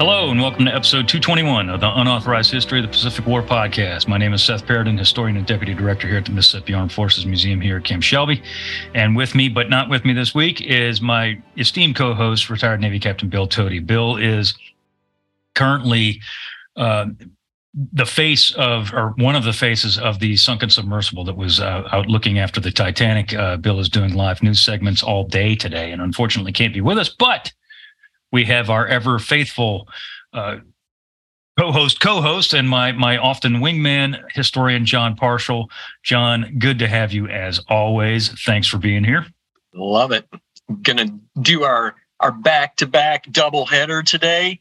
Hello, and welcome to episode 221 of the Unauthorized History of the Pacific War podcast. My name is Seth Paradin, historian and deputy director here at the Mississippi Armed Forces Museum here at Camp Shelby. And with me, but not with me this week, is my esteemed co host, retired Navy Captain Bill Toti. Bill is currently uh, the face of, or one of the faces of the sunken submersible that was uh, out looking after the Titanic. Uh, Bill is doing live news segments all day today and unfortunately can't be with us, but we have our ever faithful uh, co-host, co-host, and my my often wingman historian Jon Parshall. Jon, good to have you as always. Thanks for being here. Love it. Gonna do our our back to back double header today.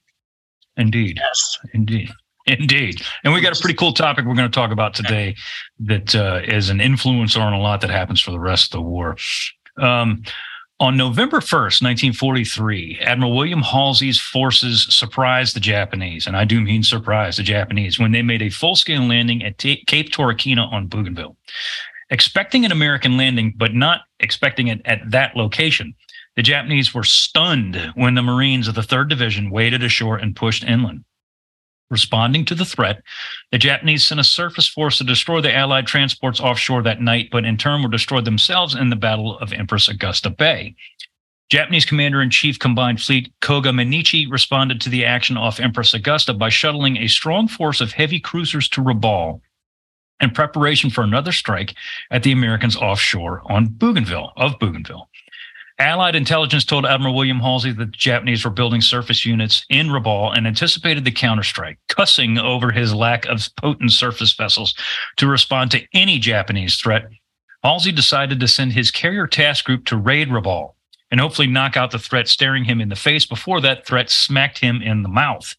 Indeed. Yes. Indeed. Indeed. And we got a pretty cool topic we're going to talk about today that uh, is an influencer on a lot that happens for the rest of the war. Um, on November 1st, 1943, Admiral William Halsey's forces surprised the Japanese, and I do mean surprised the Japanese, when they made a full scale landing at T- Cape Torokina on Bougainville. Expecting an American landing, but not expecting it at that location, the Japanese were stunned when the Marines of the 3rd Division waded ashore and pushed inland. Responding to the threat, the Japanese sent a surface force to destroy the Allied transports offshore that night, but in turn were destroyed themselves in the Battle of Empress Augusta Bay. Japanese Commander in Chief Combined Fleet Koga Mineichi responded to the action off Empress Augusta by shuttling a strong force of heavy cruisers to Rabaul in preparation for another strike at the Americans offshore on Bougainville, of Bougainville. Allied intelligence told Admiral William Halsey that the Japanese were building surface units in Rabaul and anticipated the counterstrike, cussing over his lack of potent surface vessels to respond to any Japanese threat. Halsey decided to send his carrier task group to raid Rabaul and hopefully knock out the threat staring him in the face before that threat smacked him in the mouth.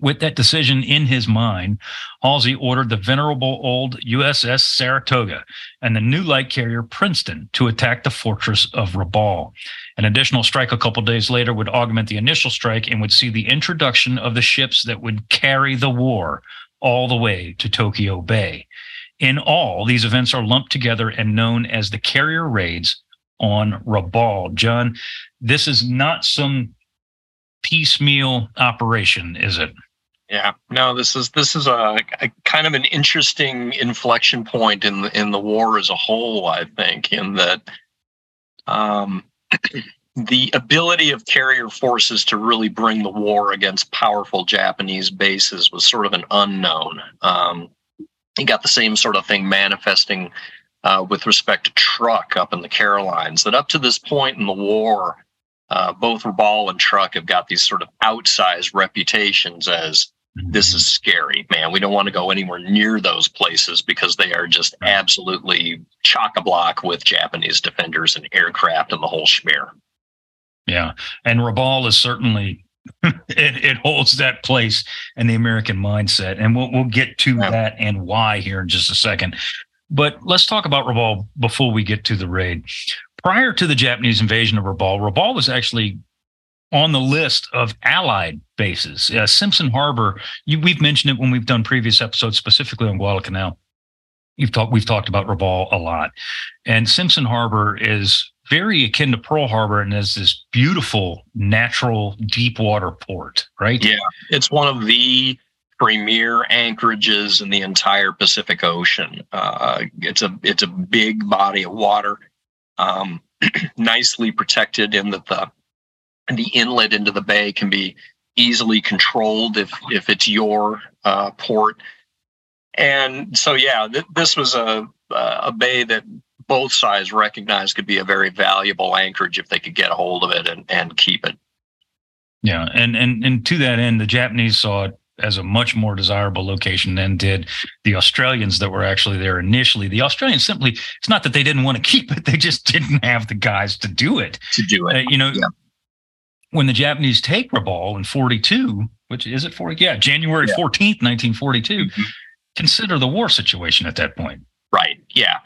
With that decision in his mind, Halsey ordered the venerable old USS Saratoga and the new light carrier Princeton to attack the fortress of Rabaul. An additional strike a couple days later would augment the initial strike and would see the introduction of the ships that would carry the war all the way to Tokyo Bay. In all, these events are lumped together and known as the carrier raids on Rabaul. Jon, this is not some piecemeal operation, is it? Yeah, no, this is this is a, a, kind of an interesting inflection point in the in the war as a whole. I think in that um, the ability of carrier forces to really bring the war against powerful Japanese bases was sort of an unknown. Um, you got the same sort of thing manifesting uh, with respect to Truk up in the Carolines. That up to this point in the war, uh, both Rabaul and Truk have got these sort of outsized reputations as this is scary, man. We don't want to go anywhere near those places because they are just absolutely chock a block with Japanese defenders and aircraft and the whole schmear. Yeah. And Rabaul is certainly it, it holds that place in the American mindset. And we'll we'll get to yeah. that and why here in just a second. But let's talk about Rabaul before we get to the raid. Prior to the Japanese invasion of Rabaul, Rabaul was actually on the list of allied bases. Uh, Simpson Harbor, you, we've mentioned it when we've done previous episodes, specifically on Guadalcanal. You've talked, we've talked about Rabaul a lot, and Simpson Harbor is very akin to Pearl Harbor and is this beautiful natural deep water port, right? Yeah, it's one of the premier anchorages in the entire Pacific Ocean. Uh, it's a it's a big body of water, um, nicely protected in that the the inlet into the bay can be easily controlled if if it's your uh, port. And so, yeah, th- this was a a bay that both sides recognized could be a very valuable anchorage if they could get a hold of it and, and keep it. Yeah, and and and to that end, the Japanese saw it as a much more desirable location than did the Australians that were actually there initially. The Australians simply, it's not that they didn't want to keep it, they just didn't have the guys to do it. To do it. Uh, you know, yeah when the Japanese take Rabaul in 42, which is it 40? Yeah, January yeah. 14th, 1942, mm-hmm. consider the war situation at that point. Right. Yeah.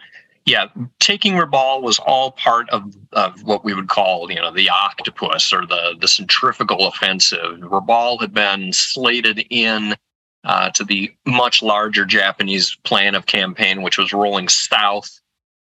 Yeah. Taking Rabaul was all part of, of what we would call, you know, the octopus or the, the centrifugal offensive. Rabaul had been slated in uh, to the much larger Japanese plan of campaign, which was rolling south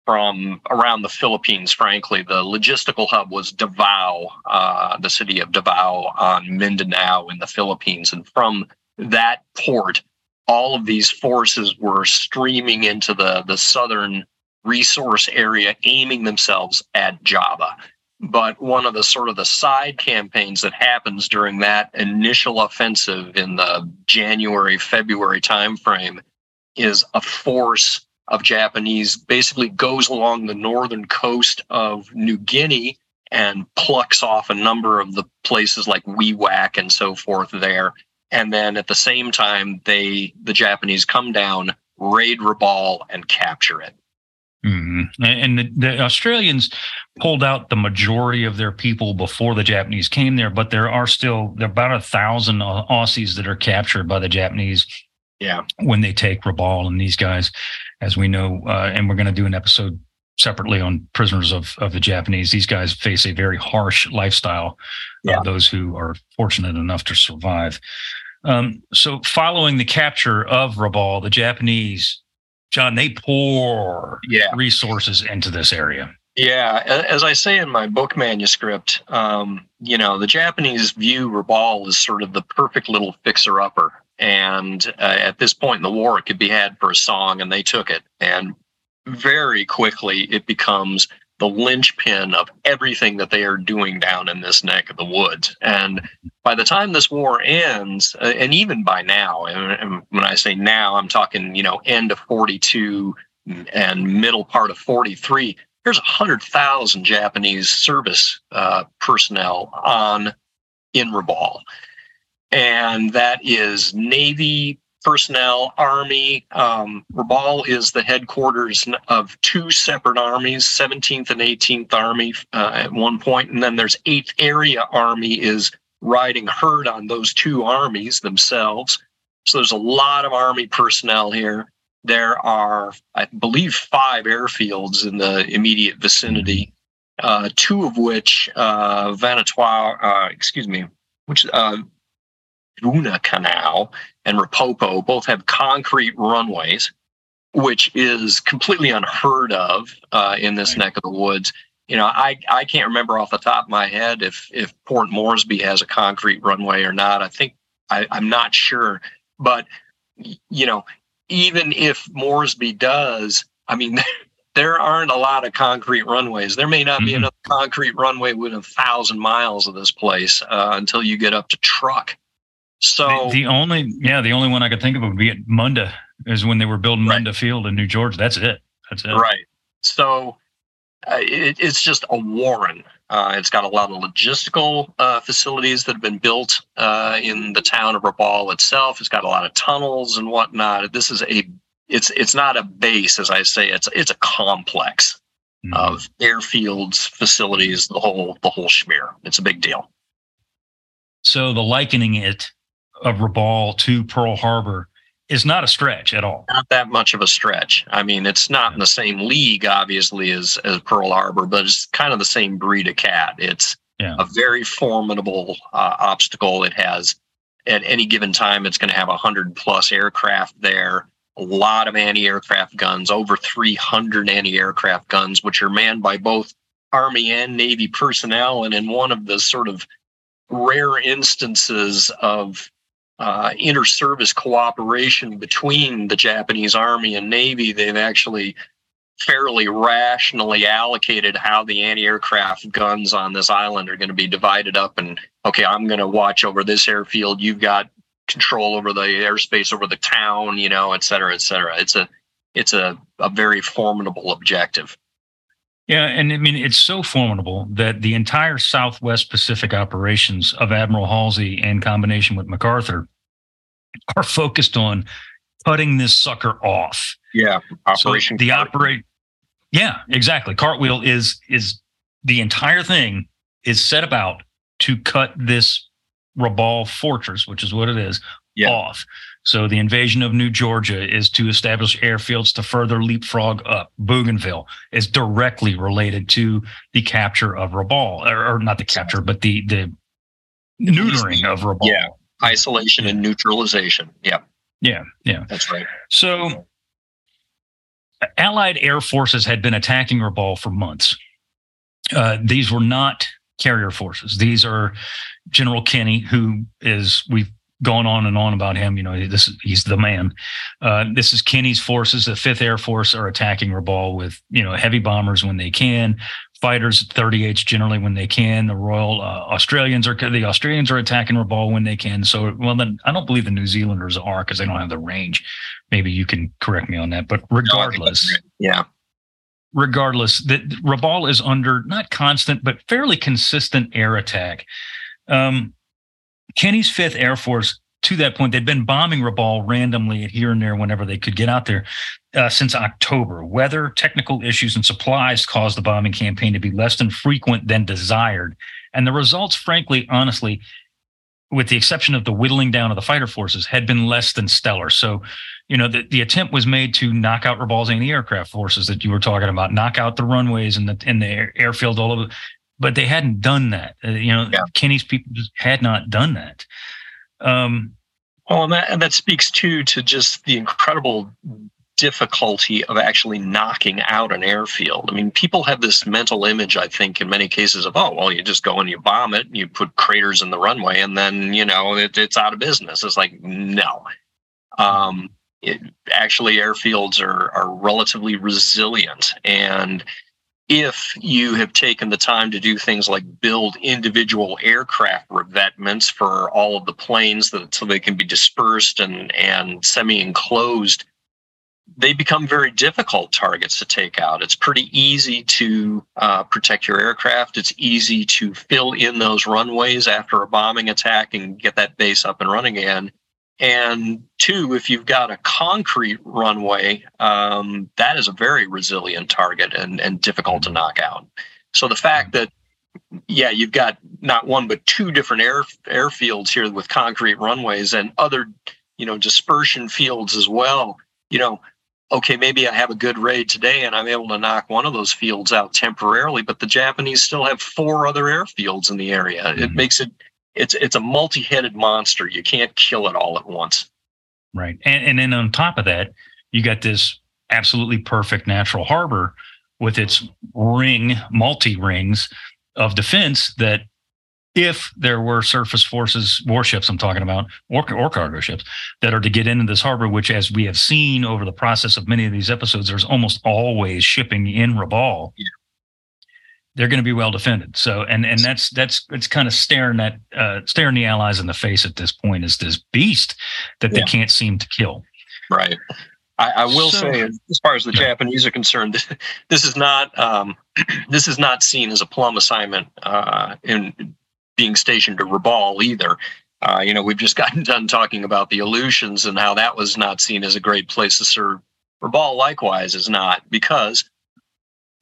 from around the Philippines, frankly. The logistical hub was Davao, uh, the city of Davao on Mindanao in the Philippines. And from that port, all of these forces were streaming into the, the southern resource area, aiming themselves at Java. But one of the sort of the side campaigns that happens during that initial offensive in the January, February timeframe is a force of Japanese basically goes along the northern coast of New Guinea and plucks off a number of the places like Wewak and so forth there. And then at the same time, they the Japanese come down, raid Rabaul, and capture it. Mm-hmm. And the, the, Australians pulled out the majority of their people before the Japanese came there, but there are still there are about a thousand Aussies that are captured by the Japanese. Yeah, when they take Rabaul and these guys, as we know, uh, and we're going to do an episode separately on prisoners of of the Japanese. These guys face a very harsh lifestyle. Uh, yeah. Uh, those who are fortunate enough to survive. Um, so, following the capture of Rabaul, the Japanese Jon, they pour yeah. resources into this area. Yeah, as I say in my book manuscript, um, you know, the Japanese view Rabaul as sort of the perfect little fixer-upper, and uh, at this point in the war, it could be had for a song, and they took it. And very quickly, it becomes the linchpin of everything that they are doing down in this neck of the woods. And by the time this war ends, uh, and even by now, and when I say now, I'm talking, you know, end of 42 and middle part of 43, there's 100,000 Japanese service uh, personnel on in Rabaul. And that is Navy, personnel, Army. Um, Rabaul is the headquarters of two separate armies, 17th and 18th Army uh, at one point, and then there's 8th Area Army is riding herd on those two armies themselves. So there's a lot of Army personnel here. There are, I believe, five airfields in the immediate vicinity, uh, two of which, uh, Vanuatu, uh, excuse me, which uh, Guadalcanal and Rapopo both have concrete runways, which is completely unheard of uh, in this right. neck of the woods. You know, I, I can't remember off the top of my head if if Port Moresby has a concrete runway or not. I think I, I'm not sure, but you know, even if Moresby does, I mean, there aren't a lot of concrete runways. There may not mm-hmm. be another concrete runway within a thousand miles of this place uh, until you get up to Truk. So the, the, only, yeah, the only one I could think of would be at Munda, is when they were building right. Munda Field in New Georgia. That's it. That's it. Right. So uh, it, it's just a warren. Uh, it's got a lot of logistical uh, facilities that have been built uh, in the town of Rabaul itself. It's got a lot of tunnels and whatnot. This is a it's it's not a base, as I say. It's it's a complex mm-hmm. of airfields, facilities, the whole the whole schmear. It's a big deal. So the likening it of Rabaul to Pearl Harbor is not a stretch at all. Not that much of a stretch. I mean, it's not in the same league, obviously, as, as Pearl Harbor, but it's kind of the same breed of cat. It's yeah. a very formidable uh, obstacle. It has, at any given time, it's going to have a 100 plus aircraft there, a lot of anti aircraft guns, over 300 anti aircraft guns, which are manned by both Army and Navy personnel. And in one of the sort of rare instances of uh, inter-service cooperation between the Japanese Army and Navy, they've actually fairly rationally allocated how the anti-aircraft guns on this island are going to be divided up. And okay, I'm going to watch over this airfield. You've got control over the airspace over the town, you know, et cetera, et cetera. It's a it's a, a very formidable objective. Yeah, and I mean it's so formidable that the entire Southwest Pacific operations of Admiral Halsey in combination with MacArthur are focused on cutting this sucker off. Yeah, operation. So the operate. Yeah, exactly. Cartwheel is is the entire thing is set about to cut this Rabaul fortress, which is what it is, yeah. off. So the invasion of New Georgia is to establish airfields to further leapfrog up. Bougainville is directly related to the capture of Rabaul, or, or not the capture, but the the neutering of Rabaul. Yeah, isolation and neutralization. Yeah, yeah, yeah. That's right. So Allied air forces had been attacking Rabaul for months. Uh, these were not carrier forces. These are General Kenney, who is we've gone on and on about him. You know, this he's the man. Uh, this is Kenney's forces. The Fifth Air Force are attacking Rabaul with you know heavy bombers when they can, fighters 38s generally when they can. The Royal uh, Australians are the Australians are attacking Rabaul when they can. So well, then I don't believe the New Zealanders are because they don't have the range. Maybe you can correct me on that. But regardless, no, yeah. Regardless, that Rabaul is under not constant but fairly consistent air attack. Um, Kenney's Fifth Air Force, to that point, they'd been bombing Rabaul randomly here and there whenever they could get out there uh, since October. Weather, technical issues, and supplies caused the bombing campaign to be less than frequent than desired. And the results, frankly, honestly, with the exception of the whittling down of the fighter forces, had been less than stellar. So, you know, the, the attempt was made to knock out Rabaul's anti-aircraft forces that you were talking about, knock out the runways and the in the air, airfield, all it but they hadn't done that. Uh, you know, yeah. Kenney's people had not done that. Um, well, and that, and that speaks too to just the incredible difficulty of actually knocking out an airfield. I mean, people have this mental image, I think, in many cases of, oh, well, you just go and you bomb it, and you put craters in the runway, and then, you know, it, it's out of business. It's like, no. Um, it, actually, airfields are, are relatively resilient. And if you have taken the time to do things like build individual aircraft revetments for all of the planes that so they can be dispersed and and semi-enclosed they become very difficult targets to take out. It's pretty easy to uh, protect your aircraft. It's easy to fill in those runways after a bombing attack and get that base up and running again and two, if you've got a concrete runway, um, that is a very resilient target and, and difficult to knock out. So the fact that, yeah, you've got not one but two different air airfields here with concrete runways and other, you know, dispersion fields as well. You know, okay, maybe I have a good raid today and I'm able to knock one of those fields out temporarily, but the Japanese still have four other airfields in the area. Mm-hmm. It makes it it's it's a multi-headed monster. You can't kill it all at once. Right. And and then on top of that, you got this absolutely perfect natural harbor with its ring, multi rings of defense that if there were surface forces warships I'm talking about or, or cargo ships that are to get into this harbor, which as we have seen over the process of many of these episodes, there's almost always shipping in Rabaul. Yeah they're going to be well defended. So, and and that's that's it's kind of staring that uh, staring the allies in the face at this point is this beast that yeah. they can't seem to kill. Right. I, I will so, say, as far as the yeah. Japanese are concerned, this, this is not um, this is not seen as a plum assignment uh, in being stationed to Rabaul either. Uh, you know, we've just gotten done talking about the Aleutians and how that was not seen as a great place to serve. Rabaul likewise is not because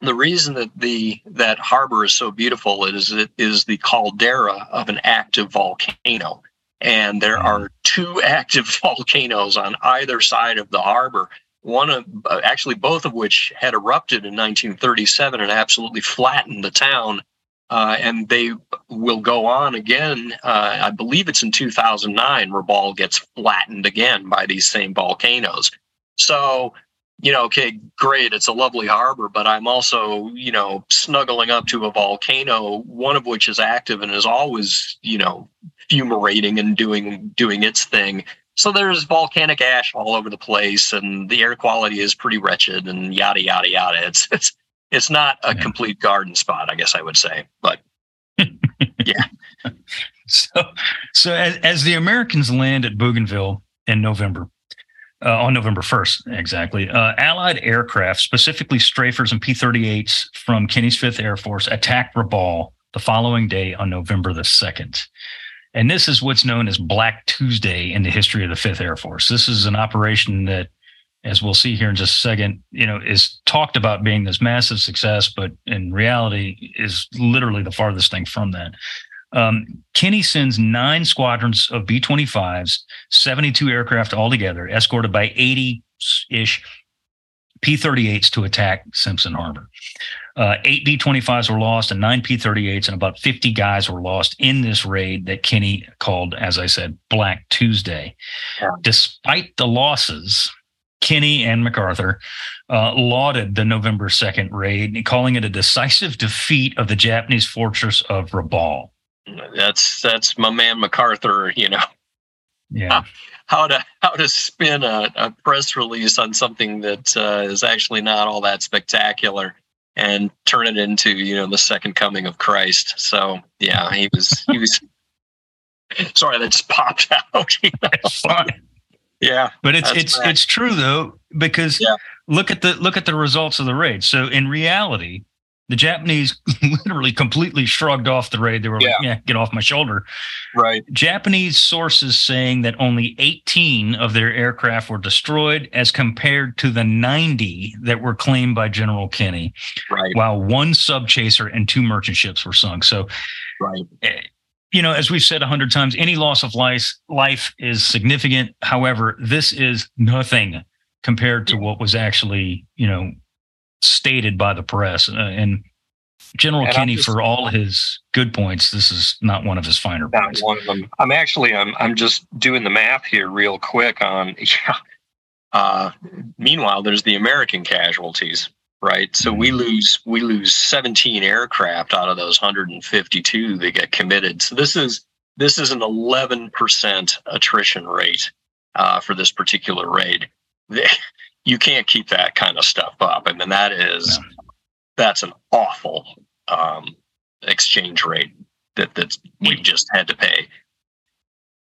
the reason that the that harbor is so beautiful is it is the caldera of an active volcano. And there mm-hmm. are two active volcanoes on either side of the harbor. One of uh, actually both of which had erupted in 1937 and absolutely flattened the town. Uh, and they will go on again uh, i believe it's in 2009 rabaul gets flattened again by these same volcanoes. So you know, okay, great, it's a lovely harbor, but I'm also, you know, snuggling up to a volcano, one of which is active and is always, you know, fumating and doing doing its thing. So there's volcanic ash all over the place, and the air quality is pretty wretched, and yada yada yada. It's it's it's not a yeah. complete garden spot, I guess I would say, but yeah. So so as, as the Americans land at Bougainville in November, uh, on November 1st, exactly. Uh, Allied aircraft, specifically strafers and P 38s from Kenney's 5th Air Force, attacked Rabaul the following day on November the 2nd. And this is what's known as Black Tuesday in the history of the 5th Air Force. This is an operation that, as we'll see here in just a second, you know, is talked about being this massive success, but in reality is literally the farthest thing from that. Um, Kenney sends nine squadrons of B 25s, 72 aircraft altogether, escorted by 80 ish P 38s to attack Simpson Harbor. Uh, eight B 25s were lost and nine P 38s, and about 50 guys were lost in this raid that Kenny called, as I said, Black Tuesday. Despite the losses, Kenney and MacArthur uh, lauded the November 2nd raid, calling it a decisive defeat of the Japanese fortress of Rabaul. That's that's my man MacArthur, you know. Yeah. How, to how to spin a, a press release on something that uh, is actually not all that spectacular and turn it into you know the second coming of Christ. So yeah, he was he was. sorry, that just popped out. You know? Yeah, but it's it's bad. it's true though because yeah. look at the look at the results of the raid. So in reality, the Japanese literally completely shrugged off the raid. They were yeah. like, "Yeah, get off my shoulder." Right. Japanese sources saying that only 18 of their aircraft were destroyed, as compared to the 90 that were claimed by General Kenney. Right. While one sub chaser and two merchant ships were sunk. So, right. Eh, you know, as we've said a hundred times, any loss of life life is significant. However, this is nothing compared to what was actually, you know, stated by the press. Uh, and General and Kenney, just, for all his good points, this is not one of his finer not points. One of them. I'm actually, I'm, I'm just doing the math here real quick on. Yeah. Uh, meanwhile, there's the American casualties right? So we mm-hmm. lose we lose 17 aircraft out of those 152 that get committed. So this is this is an 11% attrition rate uh, for this particular raid. You can't keep that kind of stuff up. I mean, that is that's an awful um, exchange rate that that's we just had to pay.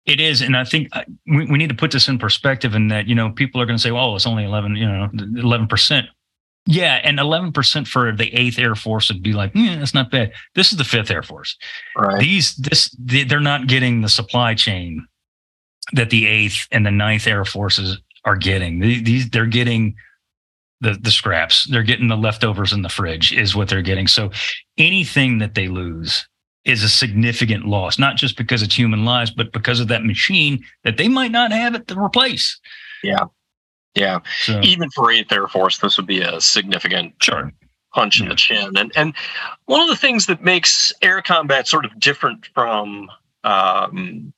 It is, and I think uh, we, we need to put this in perspective. In that, you know, people are going to say, "Well, it's only eleven, you know, eleven percent." Yeah, and 11% for the 8th Air Force would be like, yeah, that's not bad. This is the 5th Air Force. Right. These this they're not getting the supply chain that the 8th and the 9th Air Forces are getting. These they're getting the the scraps. They're getting the leftovers in the fridge is what they're getting. So anything that they lose is a significant loss, not just because it's human lives, but because of that machine that they might not have it to replace. Yeah. Yeah, so, even for Eighth Air Force, this would be a significant sure. punch yeah. in the chin. And and one of the things that makes air combat sort of different from um,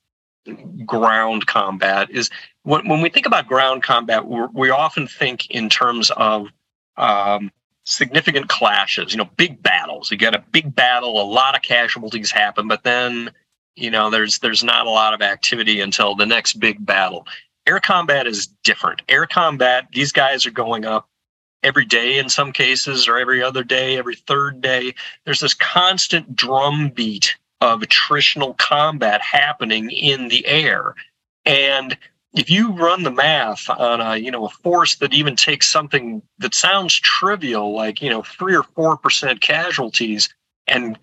ground combat is when, when we think about ground combat, we often think in terms of um, significant clashes. You know, big battles. You get a big battle, a lot of casualties happen, but then you know there's there's not a lot of activity until the next big battle Air combat is different. Air combat, these guys are going up every day in some cases, or every other day, every third day. There's this constant drumbeat of attritional combat happening in the air. And if you run the math on a you know a force that even takes something that sounds trivial like you know three or four percent casualties and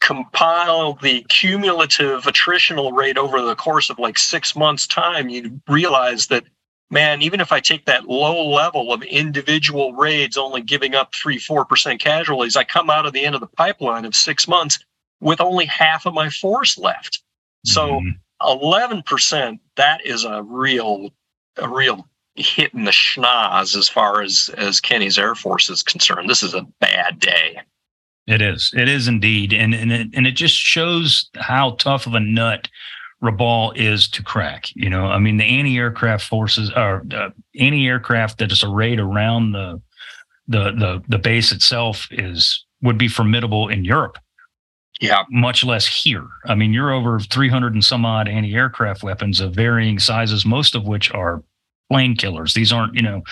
compile the cumulative attritional rate over the course of like six months time you realize that man even if i take that low level of individual raids only giving up 3 4% casualties i come out of the end of the pipeline of six months with only half of my force left so mm-hmm. 11% that is a real a real hit in the schnoz as far as as Kenney's air force is concerned this is a bad day it is. It is indeed, and and it, and it just shows how tough of a nut Rabaul is to crack. You know, I mean, the anti-aircraft forces are uh, anti-aircraft that is arrayed around the the the the base itself is would be formidable in Europe. Yeah, much less here. I mean, you're over 300 and some odd anti-aircraft weapons of varying sizes, most of which are plane killers. These aren't, you know,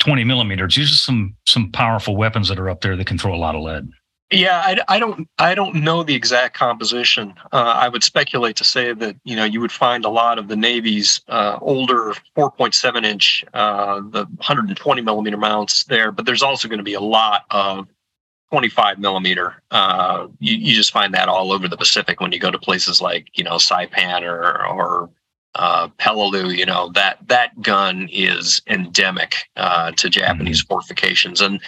20 millimeters. These are some some powerful weapons that are up there that can throw a lot of lead. Yeah, I, I don't I don't know the exact composition. Uh, I would speculate to say that you know you would find a lot of the Navy's uh, older 4.7 inch, uh, the 120 millimeter mounts there, but there's also going to be a lot of 25 millimeter. Uh, you, you just find that all over the Pacific when you go to places like you know Saipan or or uh, Peleliu, you know that that gun is endemic uh, to Japanese mm-hmm. fortifications, and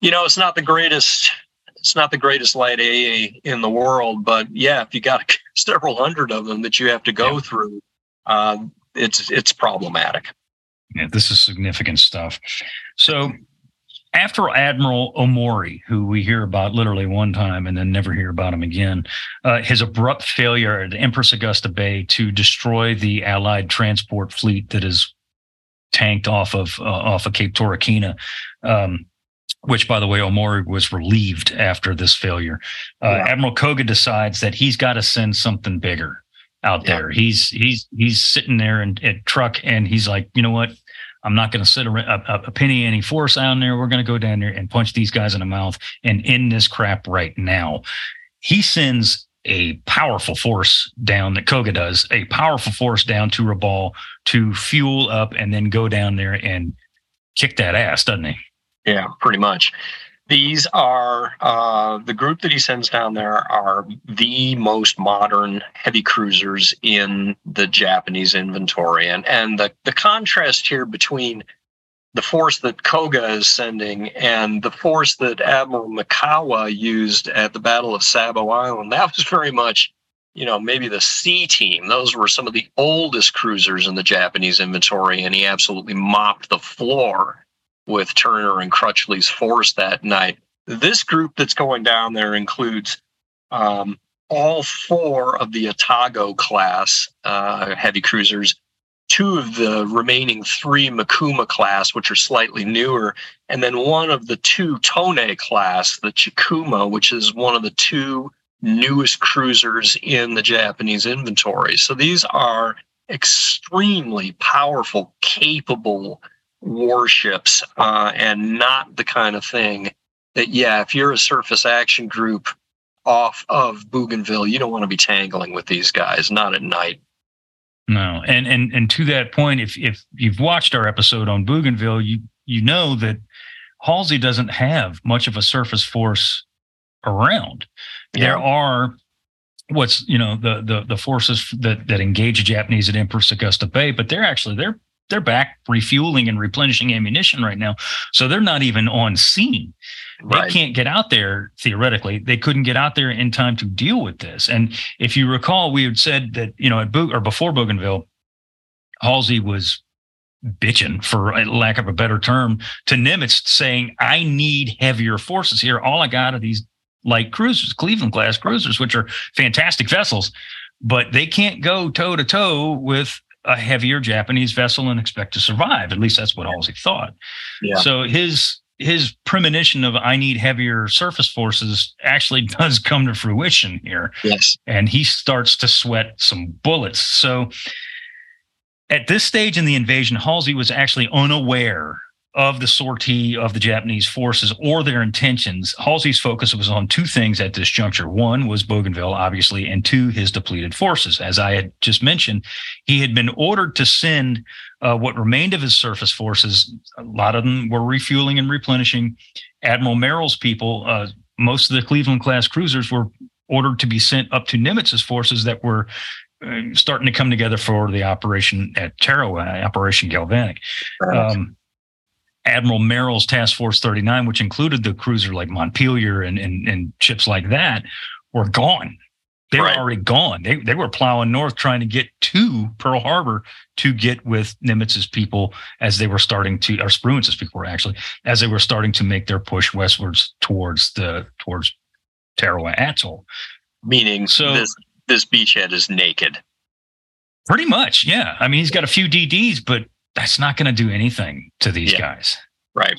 you know it's not the greatest. It's not the greatest light AA in the world, but yeah, if you got several hundred of them that you have to go yeah. through, uh, it's it's problematic. Yeah, this is significant stuff. So after Admiral Omori, who we hear about literally one time and then never hear about him again, uh, his abrupt failure at Empress Augusta Bay to destroy the Allied transport fleet that is tanked off of uh, off of Cape Torokina. Um, which, by the way, Omori was relieved after this failure. Uh. Admiral Koga decides that he's got to send something bigger out yeah. there. He's he's he's sitting there in at Truk, and he's like, you know what? I'm not going to sit a, a, a, penny any force down there. We're going to go down there and punch these guys in the mouth and end this crap right now. He sends a powerful force down that Koga does, a powerful force down to Rabaul to fuel up and then go down there and kick that ass, doesn't he? Yeah, pretty much. These are uh, the group that he sends down there are the most modern heavy cruisers in the Japanese inventory, and and the the contrast here between the force that Koga is sending and the force that Admiral Mikawa used at the Battle of Savo Island that was very much you know, maybe the C team. Those were some of the oldest cruisers in the Japanese inventory, and he absolutely mopped the floor with Turner and Crutchley's force that night. This group that's going down there includes um, all four of the Atago class uh, heavy cruisers, two of the remaining three Mikuma class, which are slightly newer, and then one of the two Tone class, the Chikuma, which is one of the two newest cruisers in the Japanese inventory. So these are extremely powerful, capable warships uh, and not the kind of thing that, yeah, if you're a surface action group off of Bougainville, you don't want to be tangling with these guys, not at night. No, and and and to that point, if if you've watched our episode on Bougainville, you you know that Halsey doesn't have much of a surface force around. Yeah. There are what's you know the the the forces that that engage the Japanese at Empress Augusta Bay, but they're actually they're they're back refueling and replenishing ammunition right now. So they're not even on scene. They can't get out there theoretically. They couldn't get out there in time to deal with this. And if you recall, we had said that, you know, at Bo- or before Bougainville, Halsey was bitching, for lack of a better term, to Nimitz saying, I need heavier forces here. All I got are these light cruisers, Cleveland class cruisers, which are fantastic vessels, but they can't go toe to toe with a heavier Japanese vessel and expect to survive. At least that's what Halsey thought. Yeah. So his his premonition of I need heavier surface forces actually does come to fruition here. Yes. And he starts to sweat some bullets. So at this stage in the invasion, Halsey was actually unaware of the sortie of the Japanese forces or their intentions, Halsey's focus was on two things at this juncture. One was Bougainville, obviously, and two, his depleted forces. As I had just mentioned, he had been ordered to send uh, what remained of his surface forces. A lot of them were refueling and replenishing. Admiral Merrill's people, uh, most of the Cleveland class cruisers were ordered to be sent up to Nimitz's forces that were uh, starting to come together for the operation at Tarawa, Operation Galvanic. Right. Um, Admiral Merrill's Task Force 39, which included the cruiser like Montpelier and, and, and ships like that, were gone. They right. were already gone. They, they were plowing north trying to get to Pearl Harbor to get with Nimitz's people as they were starting to, or Spruance's people were actually, as they were starting to make their push westwards towards the, towards Tarawa Atoll. Meaning so, this, this beachhead is naked. Pretty much, yeah. I mean, he's got a few DDs, but that's not going to do anything to these yeah. guys. Right.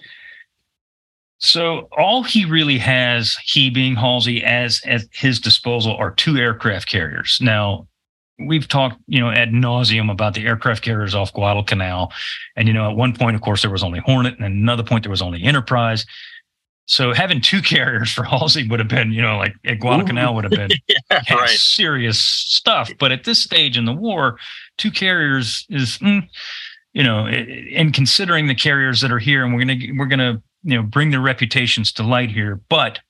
So all he really has, he being Halsey, as at his disposal are two aircraft carriers. Now, we've talked, you know, ad nauseum about the aircraft carriers off Guadalcanal. And, you know, at one point, of course, there was only Hornet, and another point there was only Enterprise. So having two carriers for Halsey would have been, you know, like at Guadalcanal would have been yeah, right. serious stuff. But at this stage in the war, two carriers is mm, you know, and considering the carriers that are here, and we're gonna we're gonna you know bring their reputations to light here, but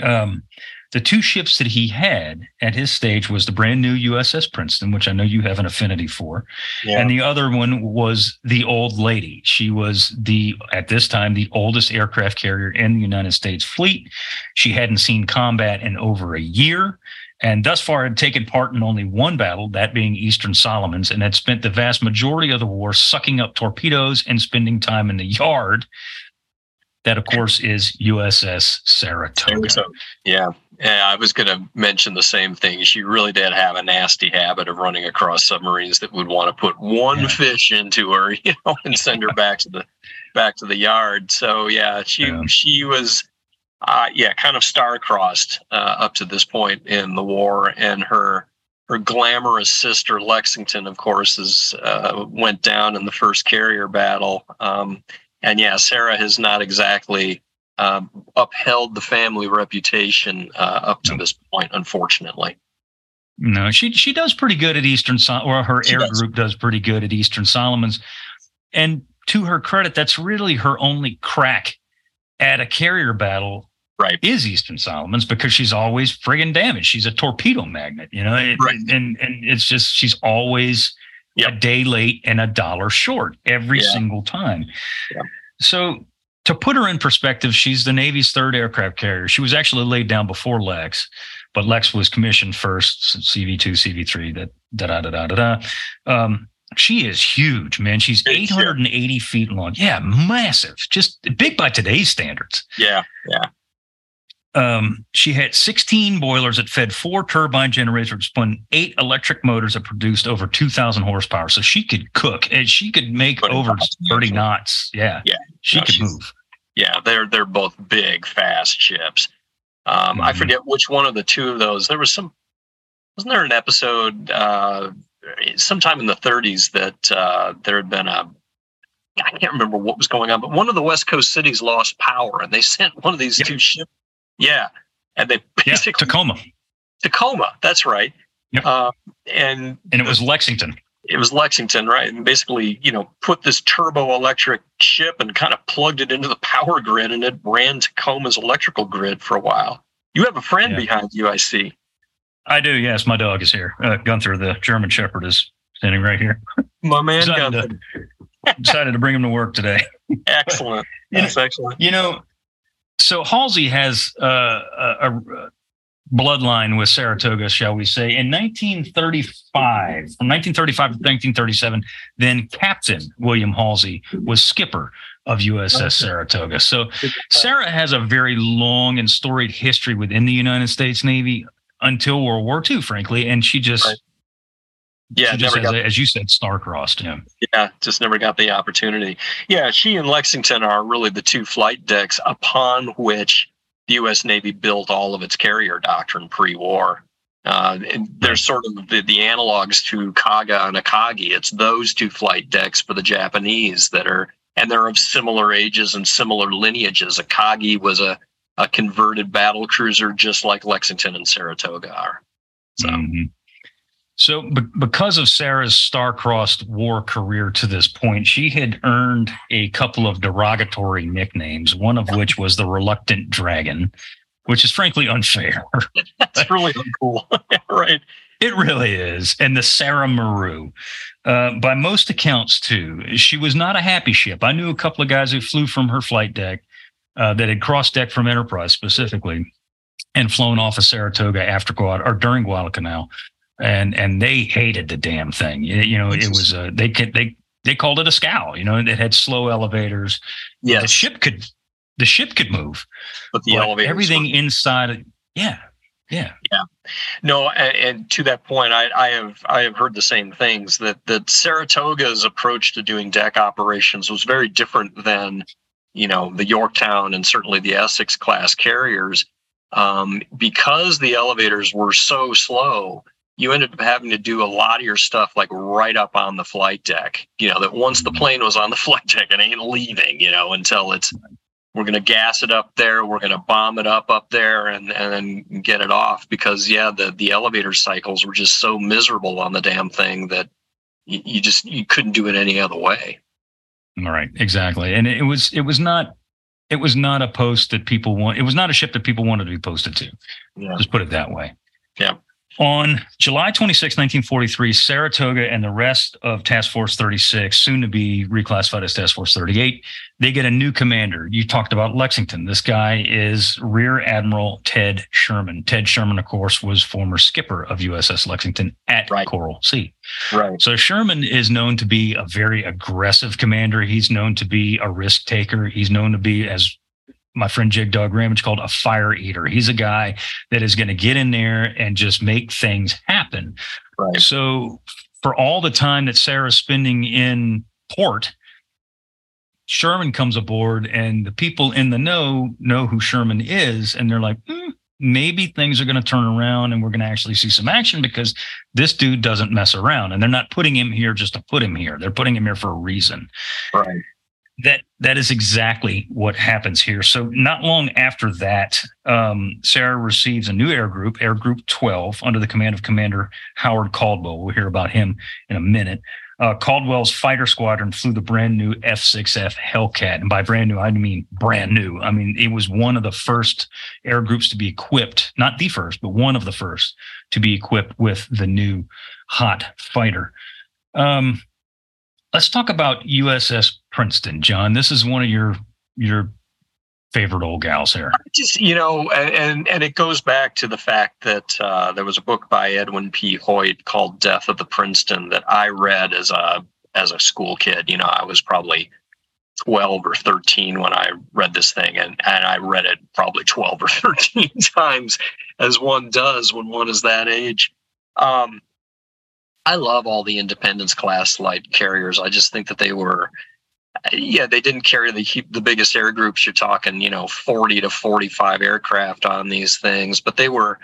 um, the two ships that he had at his stage was the brand new USS Princeton, which I know you have an affinity for, yeah. and the other one was the Old Lady. She was the at this time the oldest aircraft carrier in the United States fleet. She hadn't seen combat in over a year and thus far had taken part in only one battle, that being Eastern Solomons, and had spent the vast majority of the war sucking up torpedoes and spending time in the yard. That, of course, is USS Saratoga. Yeah, Yeah, I was going to mention the same thing. She really did have a nasty habit of running across submarines that would want to put one yeah. fish into her, you know, and send her back to the back to the yard. So yeah, she yeah. she was, uh, yeah, kind of star-crossed uh, up to this point in the war, and her her glamorous sister Lexington, of course, is uh, went down in the first carrier battle. Um, and yeah, Sarah has not exactly um, upheld the family reputation uh, up to this point, unfortunately. No, she she does pretty good at Eastern or her she air does. group does pretty good at Eastern Solomons, and to her credit, that's really her only crack at a carrier battle. Right, is Eastern Solomons because she's always friggin' damaged. She's a torpedo magnet, you know, it, right. and and it's just she's always yep. a day late and a dollar short every yeah. single time. Yeah. So to put her in perspective, she's the Navy's third aircraft carrier. She was actually laid down before Lex, but Lex was commissioned first, CV2, CV3, that da da da da da. Um, she is huge, man. She's 880 feet long. Yeah, massive. Just big by today's standards. Yeah, yeah. Um, she had 16 boilers that fed four turbine generators, which spun eight electric motors that produced over 2,000 horsepower. So she could cook and she could make over 30 knots. Yeah, yeah, she no, could move. Yeah, they're they're both big, fast ships. Um, mm-hmm. I forget which one of the two of those. There was some. Wasn't there an episode uh, sometime in the 30s that uh, there had been a I can't remember what was going on, but one of the West Coast cities lost power, and they sent one of these yep. two ships yeah, and they basically yeah, Tacoma. Tacoma, that's right. Yep. Uh, and and it was Lexington. It was Lexington, right? And basically, you know, put this turbo electric ship and kind of plugged it into the power grid, and it ran Tacoma's electrical grid for a while. You have a friend yeah. behind you, I see. I do. Yes, my dog is here. Uh, Gunther, the German Shepherd, is standing right here. My man, decided Gunther. To, decided to bring him to work today. excellent. That's excellent. You know, so Halsey has uh, a, a, bloodline with Saratoga, shall we say? In 1935, from 1935 to 1937, then Captain William Halsey was skipper of USS Saratoga. So Sarah has a very long and storied history within the United States Navy until World War II, frankly, and she just right. Yeah, she just got, as you said, star-crossed him. Yeah, just never got the opportunity. Yeah, she and Lexington are really the two flight decks upon which the U.S. Navy built all of its carrier doctrine pre-war. Uh, and they're sort of the, the analogs to Kaga and Akagi. It's those two flight decks for the Japanese that are, and they're of similar ages and similar lineages. Akagi was a, a converted battle cruiser, just like Lexington and Saratoga are. So. Mm-hmm. So, be- because of Sarah's star-crossed war career to this point, she had earned a couple of derogatory nicknames. One of which was the Reluctant Dragon, which is frankly unfair. That's really uncool, right? It really is. And the Sarah Maru. Uh, by most accounts, too, she was not a happy ship. I knew a couple of guys who flew from her flight deck uh, that had crossed deck from Enterprise specifically and flown off of Saratoga after Guad or during Guadalcanal and and they hated the damn thing. You, you know, it was uh, they could they they called it a scow. You know, it had slow elevators. Yeah, the ship could the ship could move, but the elevator everything were... inside. Yeah, yeah, yeah. No, and, and, to that point, I, I have I have heard the same things that that Saratoga's approach to doing deck operations was very different than you know the Yorktown and certainly the Essex class carriers. Um, because the elevators were so slow, you ended up having to do a lot of your stuff like right up on the flight deck. You know, that once the plane was on the flight deck, it ain't leaving, you know, until it's we're going to gas it up there, we're going to bomb it up up there and and then get it off because yeah, the the elevator cycles were just so miserable on the damn thing that you just you couldn't do it any other way. All right, exactly. And it was it was not it was not a post that people want it was not a ship that people wanted to be posted to. Yeah. Just put it that way. Yeah. On July 26, 1943, Saratoga and the rest of Task Force 36, soon to be reclassified as Task Force 38, they get a new commander. You talked about Lexington. This guy is Rear Admiral Ted Sherman. Ted Sherman, of course, was former skipper of USS Lexington at right. Coral Sea. Right. So Sherman is known to be a very aggressive commander. He's known to be a risk taker. He's known to be, as my friend Jig Dog Ramage called a fire eater. He's a guy that is going to get in there and just make things happen. Right. So for all the time that Sarah's spending in port, Sherman comes aboard and the people in the know know who Sherman is. And they're like, hmm, maybe things are going to turn around and we're going to actually see some action because this dude doesn't mess around. And they're not putting him here just to put him here. They're putting him here for a reason. Right. That that is exactly what happens here. So not long after that, um, Sara receives a new air group, Air Group 12, under the command of Commander Howard Caldwell. We'll hear about him in a minute. Uh, Caldwell's fighter squadron flew the brand new F 6F Hellcat. And by brand new, I mean brand new. I mean, it was one of the first air groups to be equipped, not the first, but one of the first to be equipped with the new hot fighter. Um, let's talk about USS Princeton, Jon. This is one of your your favorite old gals here? Just you know, and and it goes back to the fact that uh, there was a book by Edwin P. Hoyt called "Death of the Princeton" that I read as a as a school kid. You know, I was probably 12 or 13 when I read this thing, and, and I read it probably 12 or 13 times, as one does when one is that age. Um, I love all the Independence class light carriers. I just think that they were yeah, they didn't carry the the biggest air groups. You're talking, you know, 40 to 45 aircraft on these things, but they were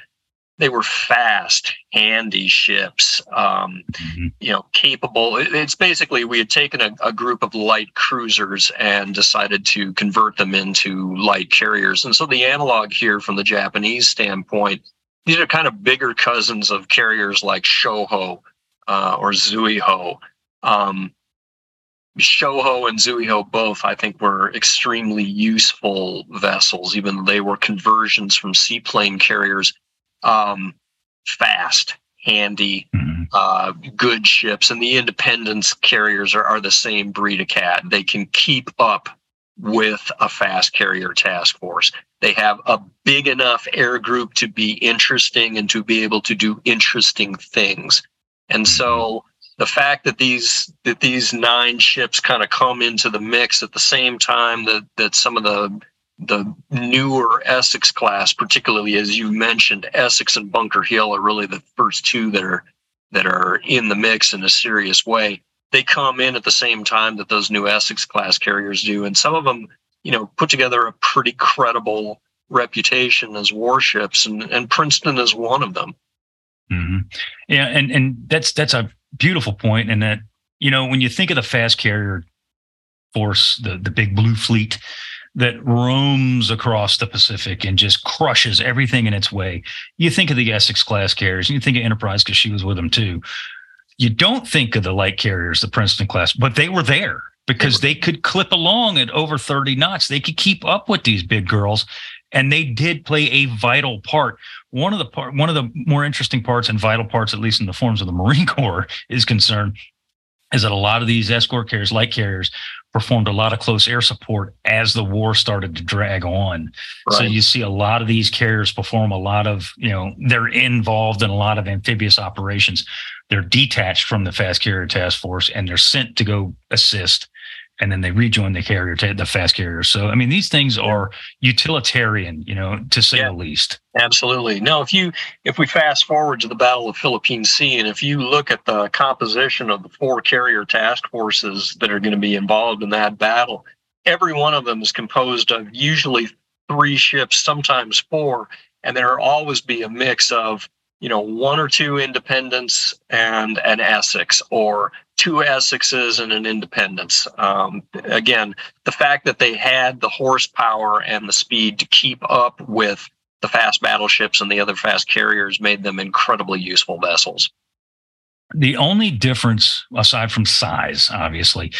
they were fast, handy ships. Um, mm-hmm. You know, capable. It's basically we had taken a, a group of light cruisers and decided to convert them into light carriers. And so the analog here, from the Japanese standpoint, these are kind of bigger cousins of carriers like Shoho uh, or Zuiho. Um, Shoho and Zuiho both, I think, were extremely useful vessels, even though they were conversions from seaplane carriers. Um, fast, handy, mm-hmm. uh, good ships. And the independence carriers are, are the same breed of cat. They can keep up with a fast carrier task force. They have a big enough air group to be interesting and to be able to do interesting things. And so the fact that these that these nine ships kind of come into the mix at the same time that that some of the the newer Essex class, particularly as you mentioned, Essex and Bunker Hill are really the first two that are that are in the mix in a serious way. They come in at the same time that those new Essex class carriers do, and some of them, you know, put together a pretty credible reputation as warships, and, and Princeton is one of them. Mm-hmm. Yeah, and and that's that's a beautiful point, and that you know when you think of the fast carrier force, the the big blue fleet that roams across the Pacific and just crushes everything in its way. You think of the Essex class carriers, and you think of Enterprise because she was with them too. You don't think of the light carriers, the Princeton class, but they were there because they could clip along at over 30 knots. They could keep up with these big girls and they did play a vital part. One of the part, one of the more interesting parts and vital parts, at least in the forms of the Marine Corps, is concerned, is that a lot of these escort carriers, light carriers, performed a lot of close air support as the war started to drag on. Right. So you see a lot of these carriers perform a lot of, you know, they're involved in a lot of amphibious operations. They're detached from the fast carrier task force and they're sent to go assist and then they rejoin the carrier, the fast carrier. So, I mean, these things are utilitarian, you know, to say yeah, the least. Absolutely. No, if you if we fast forward to the Battle of Philippine Sea, and if you look at the composition of the four carrier task forces that are going to be involved in that battle, every one of them is composed of usually three ships, sometimes four, and there will always be a mix of you know one or two independents and an Essex, or two Essexes and an Independence. Um, again, the fact that they had the horsepower and the speed to keep up with the fast battleships and the other fast carriers made them incredibly useful vessels. The only difference, aside from size, obviously,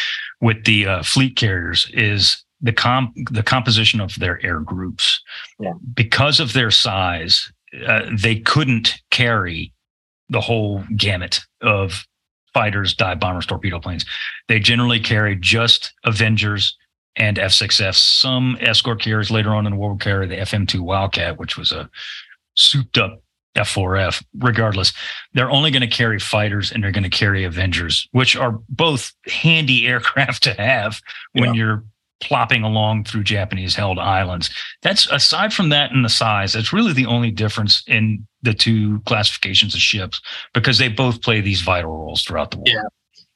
with the uh, fleet carriers is the comp the composition of their air groups. Yeah. Because of their size, uh, they couldn't carry the whole gamut of fighters, dive bombers, torpedo planes. They generally carry just Avengers and F6F. Some escort carriers later on in the war would carry the FM2 Wildcat, which was a souped up F4F. Regardless, they're only going to carry fighters and they're going to carry Avengers, which are both handy aircraft to have when yeah. you're plopping along through Japanese held islands. That's aside from that and the size, that's really the only difference in the two classifications of ships because they both play these vital roles throughout the war. Yeah.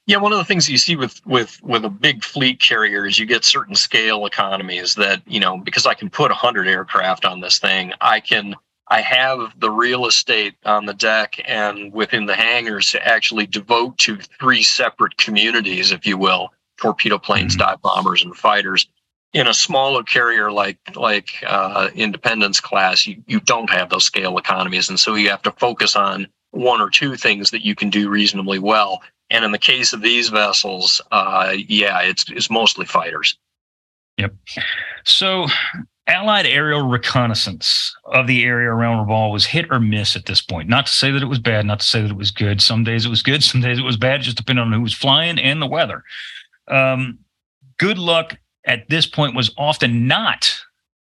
Yeah, one of the things you see with with with a big fleet carrier is you get certain scale economies that you know because I can put hundred aircraft on this thing, I can I have the real estate on the deck and within the hangars to actually devote to three separate communities, if you will, torpedo planes, mm-hmm. dive bombers, and fighters. In a smaller carrier like like uh, Independence class, you, you don't have those scale economies, and so you have to focus on one or two things that you can do reasonably well. And in the case of these vessels, uh, yeah, it's it's mostly fighters. Yep. So Allied aerial reconnaissance of the area around Rabaul was hit or miss at this point. Not to say that it was bad, not to say that it was good. Some days it was good, some days it was bad, just depending on who was flying and the weather. Um, good luck at this point was often not